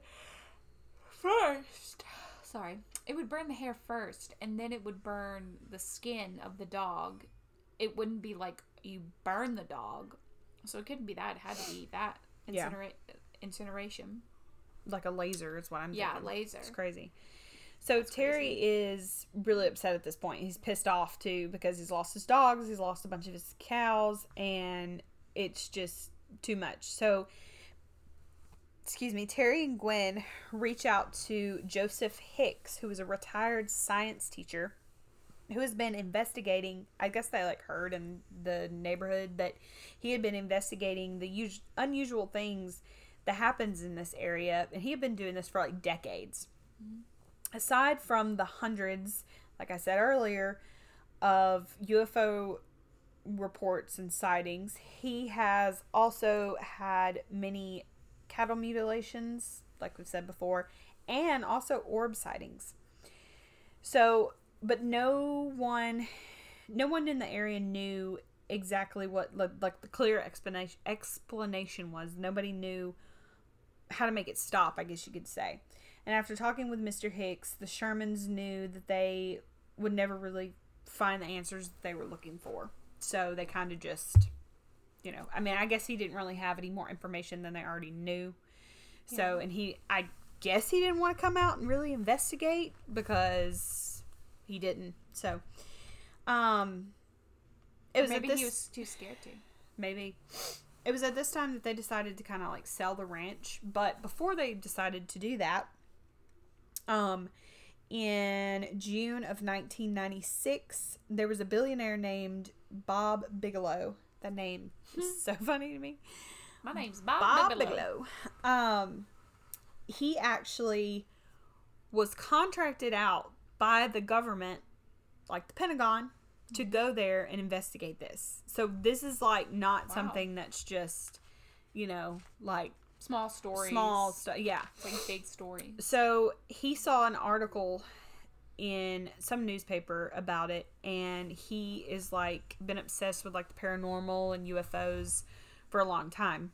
first. Sorry. It would burn the hair first, and then it would burn the skin of the dog. It wouldn't be like you burn the dog. So it couldn't be that. It had to be that Yeah. incineration. Like a laser is what I'm Yeah, thinking. laser. It's crazy. So Terry is really upset at this point. He's pissed off too because he's lost his dogs, he's lost a bunch of his cows, and it's just too much. So, excuse me, Terry and Gwen reach out to Joseph Hicks, who is a retired science teacher who has been investigating. I guess they like heard in the neighborhood that he had been investigating the us- unusual things that happens in this area, and he had been doing this for like decades mm-hmm. aside from the hundreds, like I said earlier, of UFO reports and sightings, he has also had many cattle mutilations, like we've said before, and also orb sightings. So, but no one, no one in the area knew exactly what like, the clear explanation explanation was. Nobody knew how to make it stop, I guess you could say. And after talking with Mr. Hicks, the Shermans knew that they would never really find the answers that they were looking for. So they kind of just, you know, I mean, I guess he didn't really have any more information than they already knew. So, and he, I guess he didn't want to come out and really investigate because he didn't. So, um, it was Maybe this, he was too scared to. maybe it was at this time that they decided to kind of like sell the ranch but before they decided to do that um in june of 1996 there was a billionaire named bob bigelow that name is so funny to me My name's Bob, Bob Bigelow. Bigelow. Um, he actually was contracted out by the government, like the Pentagon, to go there and investigate this. So this is like not Wow. something that's just, you know, like Small stories. small stuff. Yeah. Like big stories. So he saw an article in some newspaper about it, and he is like been obsessed with like the paranormal and UFOs for a long time.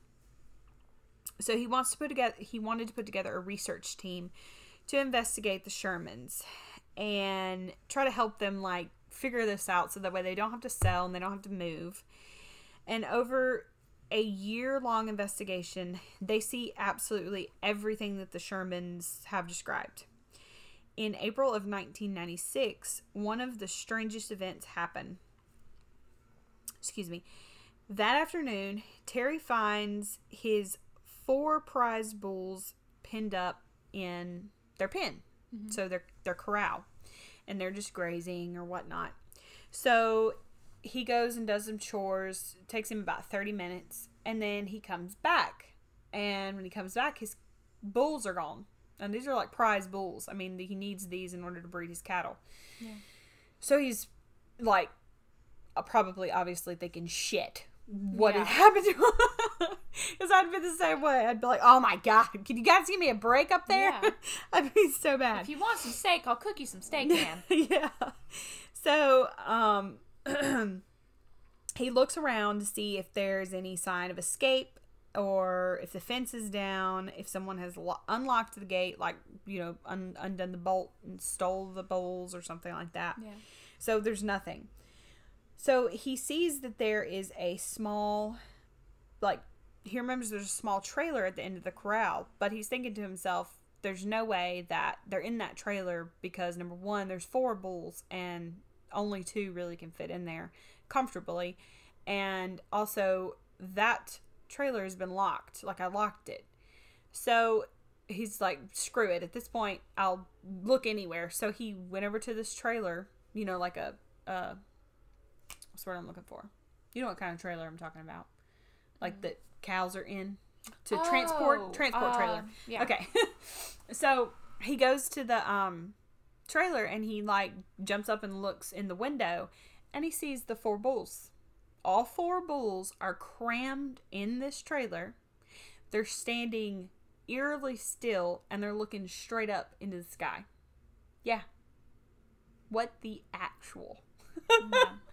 So he wants to put together. He wanted to put together a research team to investigate the Shermans and try to help them like figure this out, so that way they don't have to sell and they don't have to move. And over a year long investigation, they see absolutely everything that the Shermans have described. In April of 1996, one of the strangest events happened. Excuse me. That afternoon, Terry finds his four prize bulls pinned up in their pen. Mm-hmm. So their their corral. And they're just grazing or whatnot. So he goes and does some chores. It takes him about 30 minutes. And then he comes back. And when he comes back, his bulls are gone. And these are like prize bulls. I mean, he needs these in order to breed his cattle. Yeah. So he's like, uh, probably obviously thinking, shit, what Yeah. had happened to him? Because I'd be the same way. I'd be like, oh my God, can you guys give me a break up there? Yeah. I'd be so bad If you want some steak, I'll cook you some steak, man. yeah. So, um, he looks around to see if there's any sign of escape or if the fence is down, if someone has lo- unlocked the gate, like, you know, un- undone the bolt and stole the bowls or something like that. Yeah. So there's nothing. So he sees that there is a small, like, he remembers there's a small trailer at the end of the corral, but he's thinking to himself, there's no way that they're in that trailer because number one, there's four bulls and only two really can fit in there comfortably. And also, that trailer has been locked. Like, I locked it. So he's like, screw it. At this point, I'll look anywhere. So he went over to this trailer, you know, like a, uh, what's the word I'm looking for? You know what kind of trailer I'm talking about? Like that cows are in to transport Oh, transport trailer. um, yeah. Okay. so he goes to the um trailer and he like jumps up and looks in the window and he sees the four bulls. All four bulls are crammed in this trailer. They're standing eerily still and they're looking straight up into the sky. Yeah. What the actual?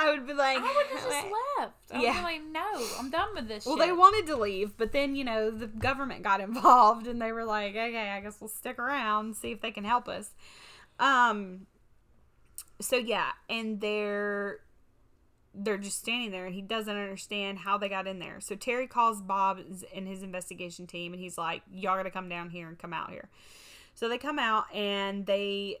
I would be like, I would have just left. I would Yeah. be like, no, I'm done with this Well, shit. they wanted to leave, but then you know the government got involved, and they were like, "Okay, I guess we'll stick around and see if they can help us." Um. So yeah, and they're they're just standing there, and he doesn't understand how they got in there. So Terry calls Bob and his investigation team, and he's like, "Y'all got to come down here and come out here." So they come out, and they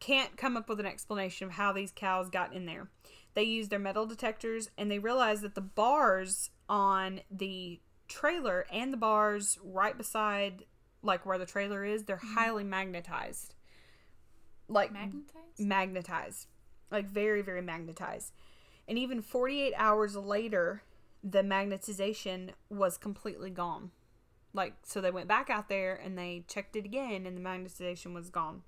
can't come up with an explanation of how these cows got in there. They use their metal detectors and they realize that the bars on the trailer and the bars right beside like where the trailer is, they're mm-hmm. highly magnetized. Like Magnetized? magnetized. Like very very magnetized. And even 48 hours later, the magnetization was completely gone. Like so they went back out there and they checked it again and the magnetization was gone.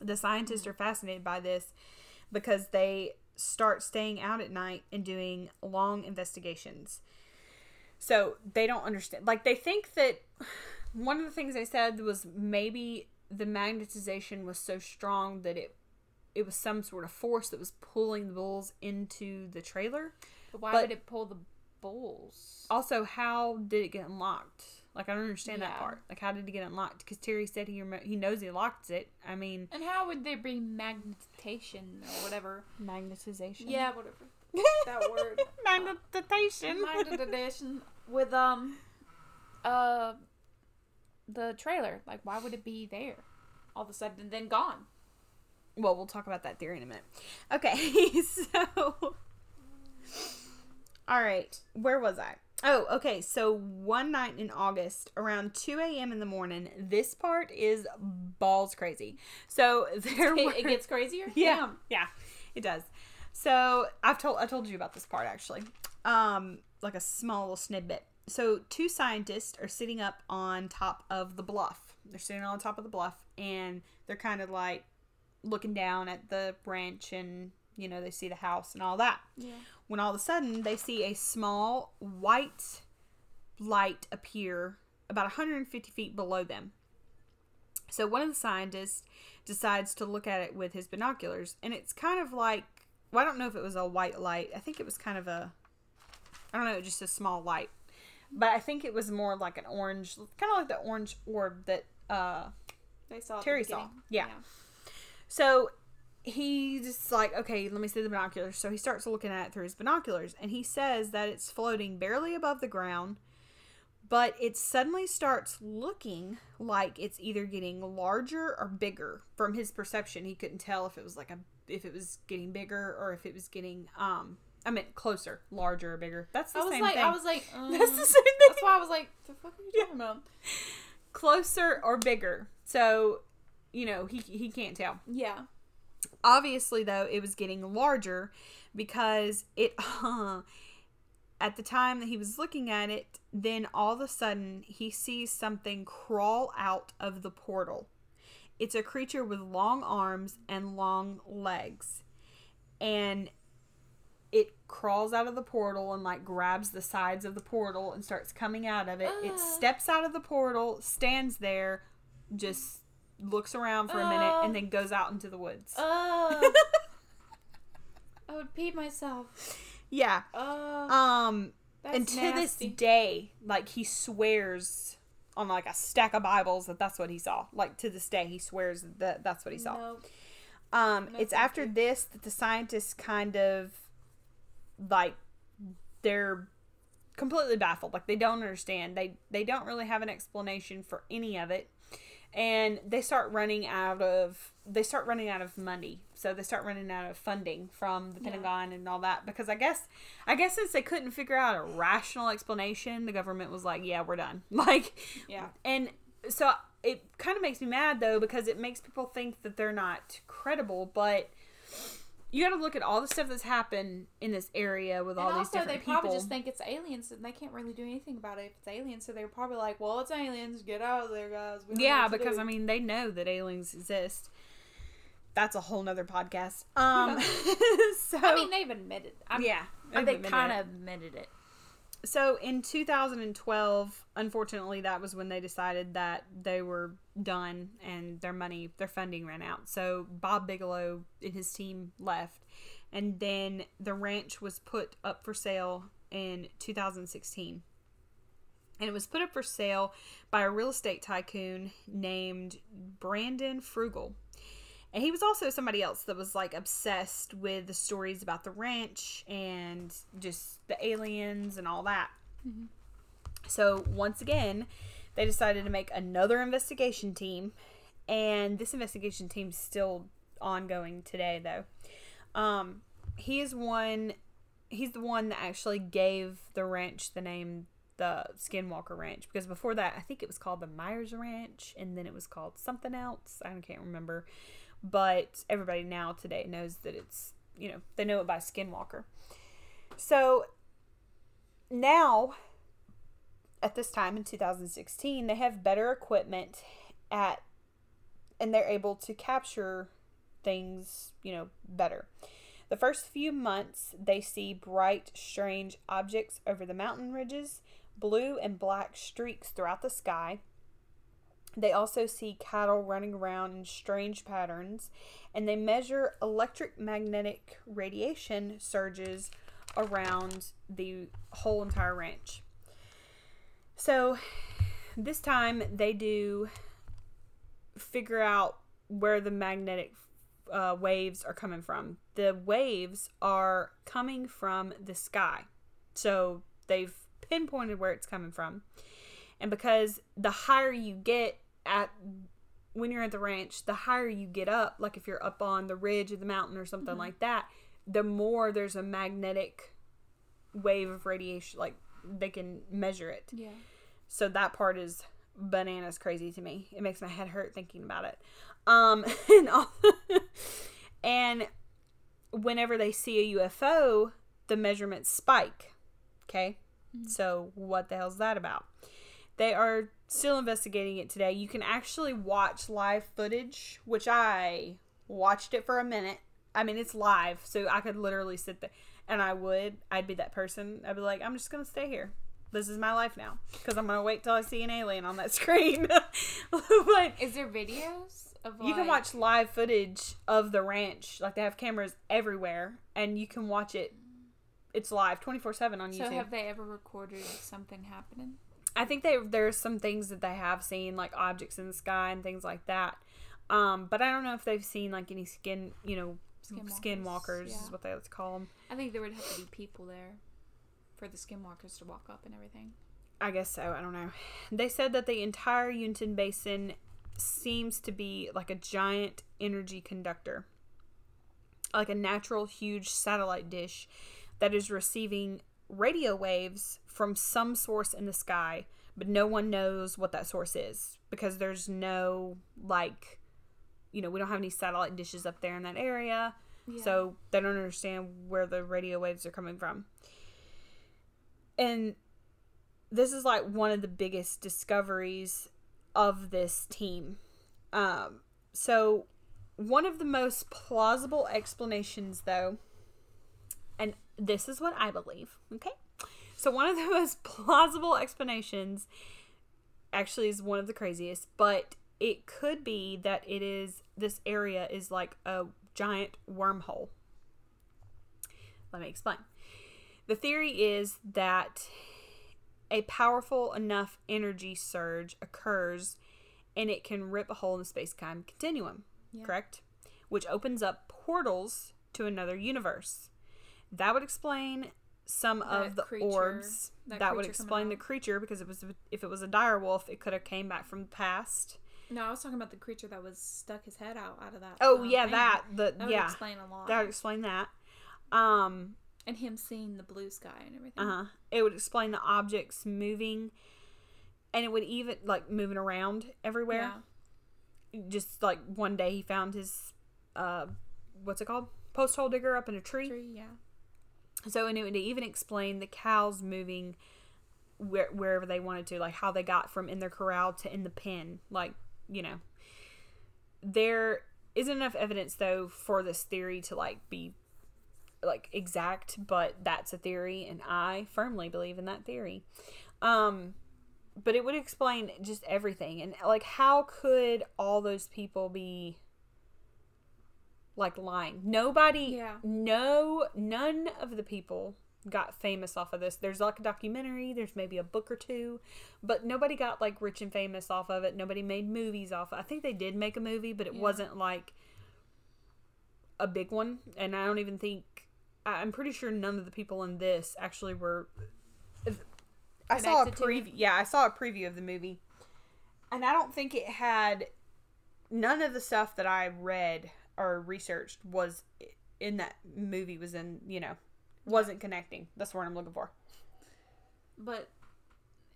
The scientists hmm. are fascinated by this because they start staying out at night and doing long investigations. So they don't understand. Like they think that one of the things they said was maybe the magnetization was so strong that it it was some sort of force that was pulling the bulls into the trailer. But why but- would it pull the bulls? Also, how did it get unlocked? Like I don't understand that part. Like how did it get unlocked? Because Terry said he remo- he knows he locked it. I mean, And how would there be magnetation or whatever? magnetization. Yeah, whatever. That word. magnetization. Magnetization with um uh the trailer. Like why would it be there? All of a sudden and then gone. Well, we'll talk about that theory in a minute. Okay, so. All right, where was I? Oh, okay. So one night in August, around 2 a.m. in the morning, this part is balls crazy. So there were. It, it gets crazier? yeah, Damn. yeah, it does. So I've told I told you about this part actually, um, like a small little snippet. So two scientists are sitting up on top of the bluff. They're sitting on top of the bluff, and they're kind of like looking down at the branch, and you know they see the house and all that. Yeah. When all of a sudden they see a small white light appear about 150 feet below them. So one of the scientists decides to look at it with his binoculars, and it's kind of like well, I don't know if it was a white light. I think it was kind of a I don't know, just a small light. But I think it was more like an orange, kind of like the orange orb that uh They saw Terry saw. beginning. Yeah. So he's like, okay, let me see the binoculars. So he starts looking at it through his binoculars, and he says that it's floating barely above the ground, but it suddenly starts looking like it's either getting larger or bigger. From his perception, he couldn't tell if it was like a if it was getting bigger or if it was getting um I meant closer, larger or bigger. That's the I was same like thing. I was like um, That's the same thing. That's why I was like, the fuck are you talking about? Closer or bigger. So, you know, he he can't tell. Yeah. Obviously, though, it was getting larger because it, at the time that he was looking at it, then all of a sudden he sees something crawl out of the portal. It's a creature with long arms and long legs. And it crawls out of the portal and like grabs the sides of the portal and starts coming out of it. It Ah. steps out of the portal, stands there, just looks around for a minute, and then goes out into the woods. Uh, I would pee myself. yeah. Uh, Um and to nasty. this day, like he swears on like a stack of Bibles that that's what he saw. Like to this day, he swears that that's what he saw. No. Um, No, it's after you. this that the scientists kind of like they're completely baffled. Like they don't understand. They they don't really have an explanation for any of it. And they start running out of they start running out of money. So they start running out of funding from the Yeah. Pentagon and all that because I guess I guess since they couldn't figure out a rational explanation, the government was like, "Yeah, we're done." Like Yeah. and so it kind of makes me mad though because it makes people think that they're not credible, but you got to look at all the stuff that's happened in this area with all and these also, different they people. probably just think it's aliens, and they can't really do anything about it if it's aliens. So they're probably like, "Well, it's aliens. Get out of there, guys." Yeah, because do." I mean they know that aliens exist. That's a whole nother podcast. Um, so I mean, they've admitted. I mean, yeah, they they've admitted kind of admitted it. So in 2012, unfortunately, that was when they decided that they were done and their money, their funding ran out. So Bob Bigelow and his team left, and then the ranch was put up for sale in 2016. And it was put up for sale by a real estate tycoon named Brandon Fugal. And he was also somebody else that was like obsessed with the stories about the ranch and just the aliens and all that. So, once again, they decided to make another investigation team. And this investigation team's still ongoing today, though. Um, he is one, he's the one that actually gave the ranch the name the Skinwalker Ranch because before that, I think it was called the Myers Ranch and then it was called something else. I can't remember but everybody now today knows that it's you know they know it by skinwalker. So now at this time in 2016 they have better equipment at and they're able to capture things you know better. The first few months they see bright strange objects over the mountain ridges blue and black streaks throughout the sky they also see cattle running around in strange patterns, and they measure electric magnetic radiation surges around the whole entire ranch. So, this time they do figure out where the magnetic uh, waves are coming from. The waves are coming from the sky. So, they've pinpointed where it's coming from. And because the higher you get at when you're at the ranch, the higher you get up, like if you're up on the ridge of the mountain or something like that, the more there's a magnetic wave of radiation, like they can measure it. Yeah. So that part is bananas crazy to me. It makes my head hurt thinking about it. Um, and, all, and whenever they see a UFO, the measurements spike. Okay. So what the hell's that about? They are still investigating it today. You can actually watch live footage, which I watched it for a minute. I mean, it's live, so I could literally sit there and I would. I'd be that person. I'd be like, I'm just going to stay here. This is my life now because I'm going to wait till I see an alien on that screen. but Is there videos of you can watch live footage of the ranch. Like they have cameras everywhere and you can watch it. It's live 24 7 on So YouTube. So have they ever recorded something happening? I think they there's some things that they have seen like objects in the sky and things like that. Um, but I don't know if they've seen like any skin, you know, Skinwalkers, skinwalkers yeah. is what they let's call them. I think there would have to be people there for the skinwalkers to walk up and everything. I guess so. I don't know. They said that the entire Uinta Basin seems to be like a giant energy conductor, like a natural huge satellite dish that is receiving radio waves from some source in the sky, but no one knows what that source is because there's no like you know, we don't have any satellite dishes up there in that area. Yeah. So they don't understand where the radio waves are coming from. And this is like one of the biggest discoveries of this team. Um, so, one of the most plausible explanations, though, this is what I believe, okay? So, one of the most plausible explanations actually is one of the craziest, but it could be that it is this area is like a giant wormhole. Let me explain. The theory is that a powerful enough energy surge occurs and it can rip a hole in the space time continuum, Yeah. correct? Which opens up portals to another universe. That would explain some of the creature- orbs. That, that would explain the creature because it was if it was a dire wolf, it could have came back from the past. No, I was talking about the creature that was stuck his head out out of that. Oh um, yeah, thing. that the That would yeah explain a lot. that would explain that. Um, and him seeing the blue sky and everything. Uh huh. It would explain the objects moving, and it would even like moving around everywhere. Just like one day he found his, uh, what's it called? Post hole digger up in a tree. Tree, yeah. So and it would even explain the cows moving where, wherever they wanted to, like how they got from in their corral to in the pen. Like you know, there isn't enough evidence though for this theory to like be like exact, but that's a theory, and I firmly believe in that theory. Um, but it would explain just everything, and like how could all those people be like lying? Nobody, Yeah. no, none of the people got famous off of this. There's like a documentary, there's maybe a book or two, but nobody got like rich and famous off of it. Nobody made movies off. Of I think they did make a movie, but it Yeah. wasn't like a big one. And I don't even think I'm pretty sure none of the people in this actually were. I saw a Connected to it? preview. Yeah, I saw a preview of the movie, and I don't think it had none of the stuff that I read or researched was in that movie. Was in you know wasn't connecting. That's what I'm looking for. But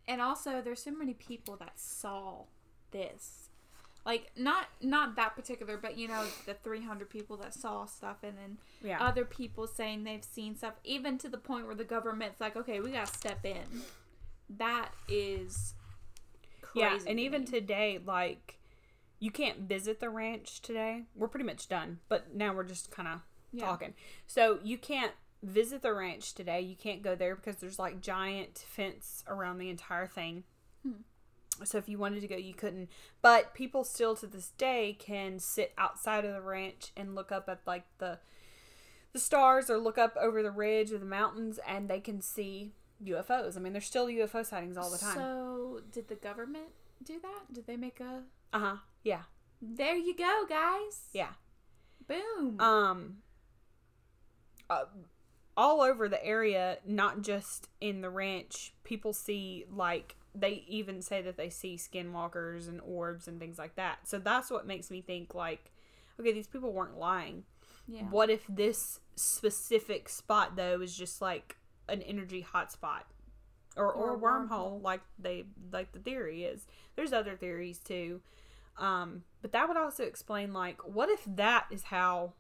and also there's so many people that saw this. Like not not that particular, but you know the 300 people that saw stuff and then Yeah. other people saying they've seen stuff even to the point where the government's like, "Okay, we got to step in." That is crazy. yeah, and even today, like you can't visit the ranch today. We're pretty much done, but now we're just kind of Yeah. talking. So you can't visit the ranch today. You can't go there because there's like giant fence around the entire thing. Hmm. So if you wanted to go, you couldn't. But people still to this day can sit outside of the ranch and look up at like the the stars or look up over the ridge or the mountains and they can see UFOs. I mean, there's still UFO sightings all the time. So, did the government do that? Did they make a uh huh. Yeah. There you go, guys. Yeah. Boom. um uh, all over the area not just in the ranch people see like they even say that they see skinwalkers and orbs and things like that so that's what makes me think like okay these people weren't lying yeah. what if this specific spot though is just like an energy hotspot or, or, Or wormhole, wormhole. like they like the theory is there's other theories too um but that would also explain like what if that is how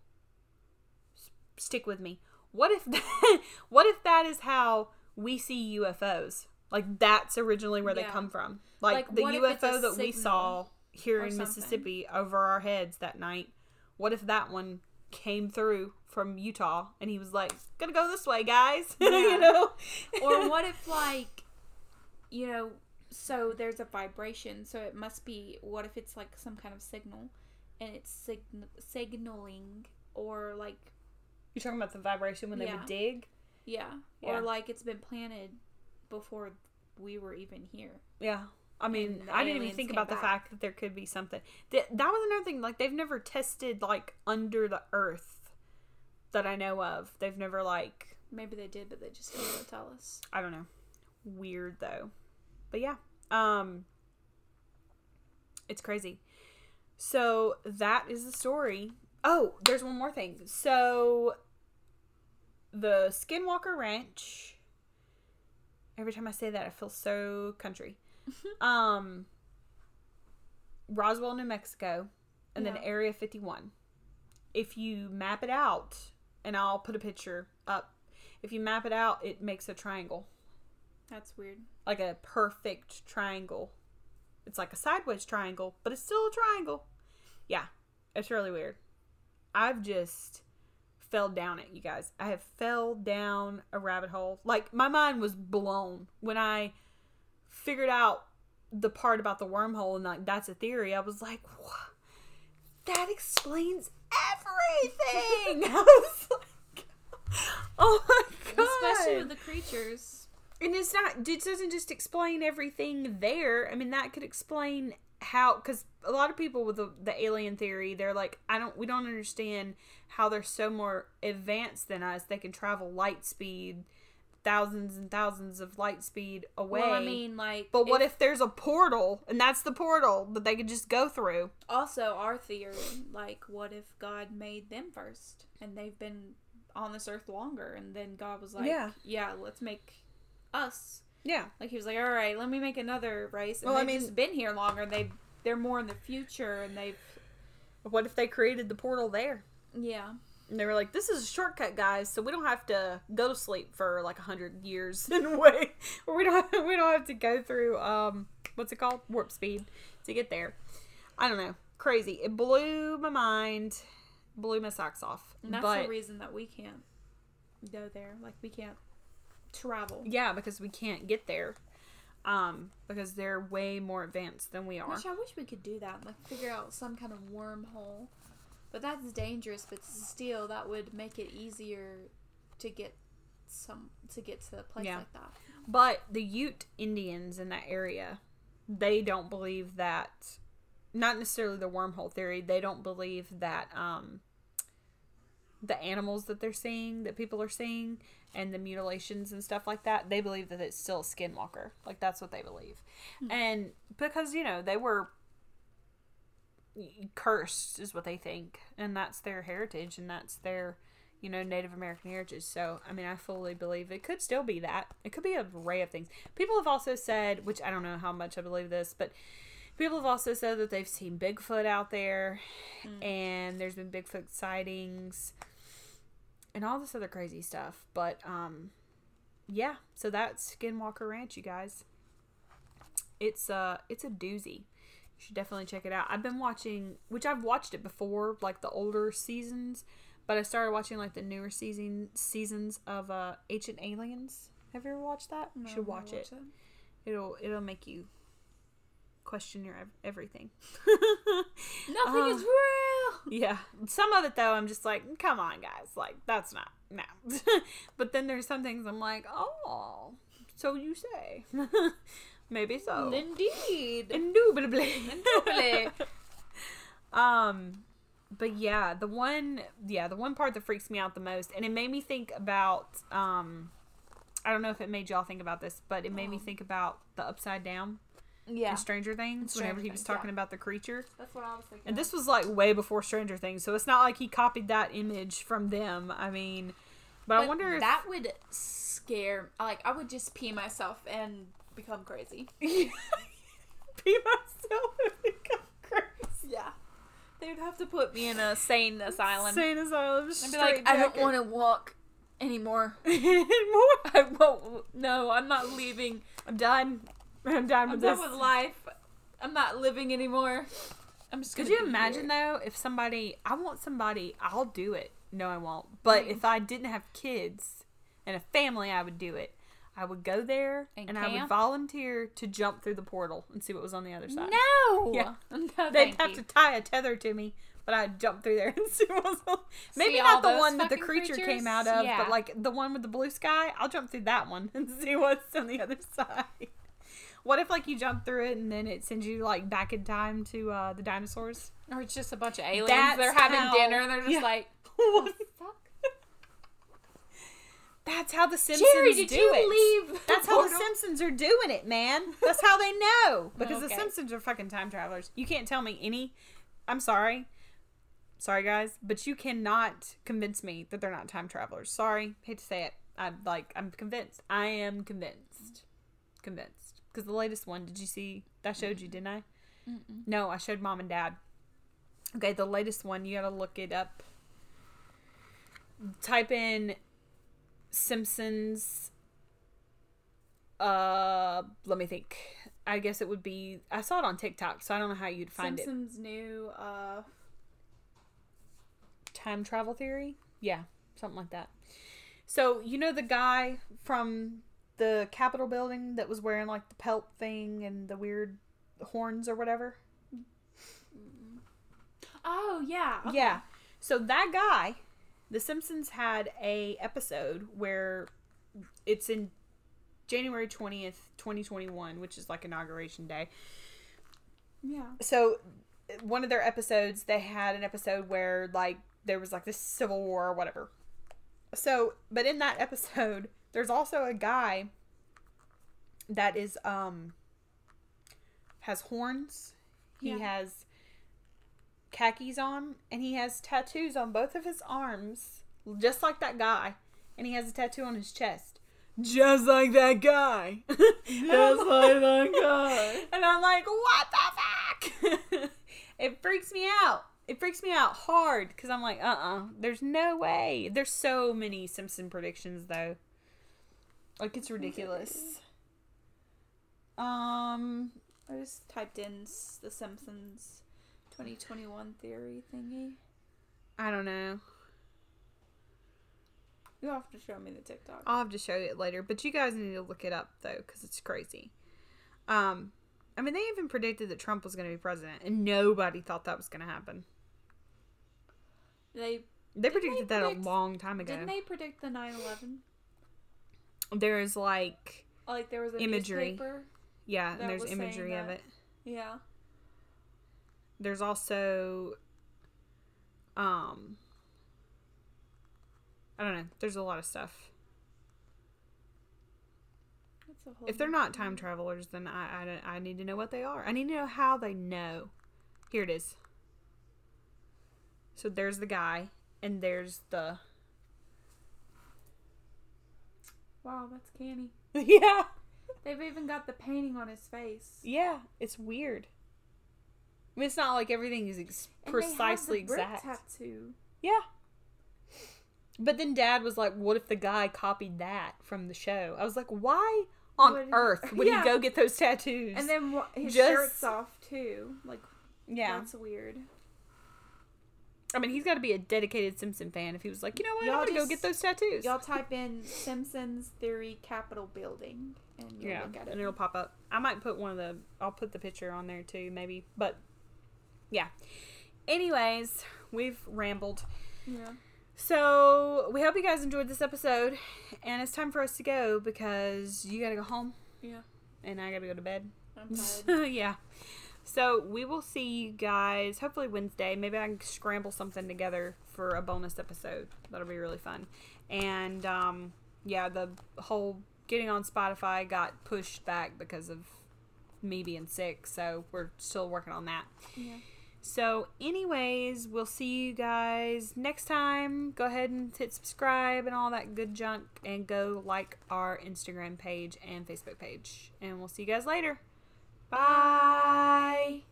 s- stick with me what if that, what if that is how we see ufos like that's originally where they come from like, Like, the what if it's a ufo that we saw here in something? mississippi over our heads that night what if that one came through from Utah and he was like, "Gonna go this way, guys," Yeah. you know? or what if like you know so there's a vibration so it must be what if it's like some kind of signal and it's sign- signaling or like You're talking about the vibration when they would dig? yeah, Yeah. or like it's been planted before we were even here Yeah. I mean, I didn't even think about the fact that there could be something. That that was another thing. Like they've never tested like under the earth that I know of. They've never like maybe they did but they just didn't tell us I don't know. Weird though. But yeah. Um it's crazy. So that is the story. Oh, there's one more thing. So the Skinwalker Ranch Every time I say that I feel so country. um Roswell, New Mexico, and then Area 51. If you map it out, and I'll put a picture up. If you map it out, it makes a triangle that's weird like a perfect triangle. It's like a sideways triangle, but it's still a triangle. Yeah, it's really weird. I've just fell down it, you guys. I have fell down a rabbit hole. Like my mind was blown when I figured out the part about the wormhole and like that's a theory. I was like, what? That explains everything. I was like, oh my god. especially with the creatures And it's not. It doesn't just explain everything there. I mean, that could explain how. Because a lot of people with the, the alien theory, they're like, I don't. We don't understand how they're so more advanced than us. They can travel light speed, thousands and thousands of light speed away. well i mean like but what if there's a portal and that's the portal that they could just go through? also our theory like what if god made them first and they've been on this earth longer and then god was like Yeah. yeah let's make us Yeah. like he was like all right let me make another race and Well, I mean- just been here longer and they they're more in the future and they've What if they created the portal there? yeah And they were like, "This is a shortcut, guys, so we don't have to go to sleep for like a hundred years in a way, or we don't have, we don't have to go through um what's it called warp speed to get there." I don't know, crazy. It blew my mind, blew my socks off. and that's but the reason that we can't go there. Like we can't travel. Yeah, because we can't get there. Um, because they're way more advanced than we are. Which I wish we could do that, like figure out some kind of wormhole. But that's dangerous. But still, that would make it easier to get some to get to a place Yeah. like that. But the Ute Indians in that area, they don't believe that. Not necessarily the wormhole theory. They don't believe that um, the animals that they're seeing, that people are seeing, and the mutilations and stuff like that. They believe that it's still a skinwalker. Like that's what they believe, hmm. and because you know they were cursed is what they think and that's their heritage and that's their you know native american heritage. So i mean i fully believe it could still be that. It could be a array of things. People have also said which i don't know how much i believe this but people have also said that they've seen bigfoot out there hmm. and there's been bigfoot sightings and all this other crazy stuff but um yeah so that's skinwalker ranch you guys it's uh it's a doozy you should definitely check it out. I've been watching, which I've watched it before, like the older seasons, but I started watching like the newer season seasons of uh Ancient Aliens. Have you ever watched that? You should I've watch never it. It'll it'll make you question your ev- everything. Nothing Uh, is real. yeah, some of it though, I'm just like, come on, guys, like that's not no. but then there's some things I'm like, oh, so you say, maybe so. Indeed. Indubitably. Indubitably. um, but yeah, the one, yeah, the one part that freaks me out the most, and it made me think about, um, I don't know if it made y'all think about this, but it made me Um. think about the Upside Down Yeah. in Stranger Things. Stranger whenever he was Things, talking yeah. about the creature, That's what I was thinking. and this was like way before Stranger Things, so it's not like he copied that image from them. I mean, but, I wonder if that would scare. Like I would just pee myself and become crazy. be myself and become crazy. Yeah. They would have to put me in a sane asylum. Sane asylum. and be like, I don't want to walk anymore. to more. I won't. No, I'm not leaving. I'm done. I'm done I'm with done this. with life. I'm not living anymore. I'm just. Could you imagine here. though if somebody I want somebody I'll do it. No, I won't. But if I didn't have kids and a family, I would do it. I would go there And and, I would volunteer to jump through the portal and see what was on the other side. No. Yeah. No, They'd have you. to tie a tether to me, but I'd jump through there and see what was on. Maybe See not the one that the creature creatures? came out of, Yeah. but like the one with the blue sky. I'll jump through that one and see what's on the other side. What if like you jump through it and then it sends you like back in time to uh, the dinosaurs? Or it's just a bunch of aliens. That's they're having how- dinner and they're just yeah. like, What the fuck? That's how the Simpsons Jerry, did do you it. leave? That's how the Simpsons are doing it, man. That's how they know. Because the Simpsons are fucking time travelers. You can't tell me any. I'm sorry. Sorry, guys. But you cannot convince me that they're not time travelers. Sorry. Hate to say it. I'm like, I'm convinced. I am convinced. Convinced. Because the latest one, did you see? That showed you, didn't I? Mm-mm. No, I showed mom and dad. Okay, the latest one, you gotta look it up. Type in Simpsons. Uh, let me think. I guess it would be. I saw it on TikTok, so I don't know how you'd find it. Simpsons new uh Time travel theory? Yeah, something like that. So, you know the guy from the Capitol building that was wearing like the pelt thing and the weird horns or whatever? Oh yeah. okay. Yeah. So that guy, The Simpsons had a episode where it's in January 20th, 2021, which is like inauguration day. Yeah. So one of their episodes, they had an episode where like there was like this civil war or whatever. So, but in that episode, there's also a guy that is um has horns. He Yeah. has khakis on and he has tattoos on both of his arms, just like that guy. And he has a tattoo on his chest. Just like that guy. just like that guy. And I'm like, what the fuck? it freaks me out. It freaks me out hard because I'm like, uh uh There's no way. There's so many Simpson predictions, though. Like, it's ridiculous. Um, I just typed in the Simpsons 2021 theory thingy. I don't know. You'll have to show me the TikTok. I'll have to show you it later, but you guys need to look it up though, because it's crazy. Um, I mean, they even predicted that Trump was going to be president, and nobody thought that was going to happen. They They predicted they that a long time ago. didn't they predict the 9/11? There's like, Like there was a Imagery. yeah, and there's imagery of it. Yeah. There's also, um, I don't know. There's a lot of stuff. That's a whole If they're not time travelers, then I, I, I need to know what they are. I need to know how they know. Here it is. So there's the guy, and there's the. Wow, that's canny. yeah. They've even got the painting on his face. Yeah, it's weird. I mean, it's not like everything is ex- And they have precisely exact. tattoo. Yeah. But then dad was like, what if the guy copied that from the show? I was like, why on Would he- earth would Yeah. he go get those tattoos? And then wha- his Just- shirt's off too. Like yeah. that's weird. I mean, he's got to be a dedicated Simpson fan if he was like, you know what, Y'all I'm to go get those tattoos. Y'all type in Simpsons Theory Capitol Building and you'll yeah, look at it. and it'll pop up. I might put one of the, I'll put the picture on there too, maybe. But yeah. Anyways, we've rambled. yeah. So we hope you guys enjoyed this episode, and it's time for us to go because you gotta go home, Yeah. and I gotta go to bed. I'm tired. yeah. So we will see you guys hopefully Wednesday. Maybe I can scramble something together for a bonus episode. That'll be really fun. And um, yeah, the whole getting on Spotify got pushed back because of me being sick. So we're still working on that. yeah. So, anyways, we'll see you guys next time. Go ahead and hit subscribe and all that good junk, and go like our Instagram page and Facebook page. And we'll see you guys later. Bye.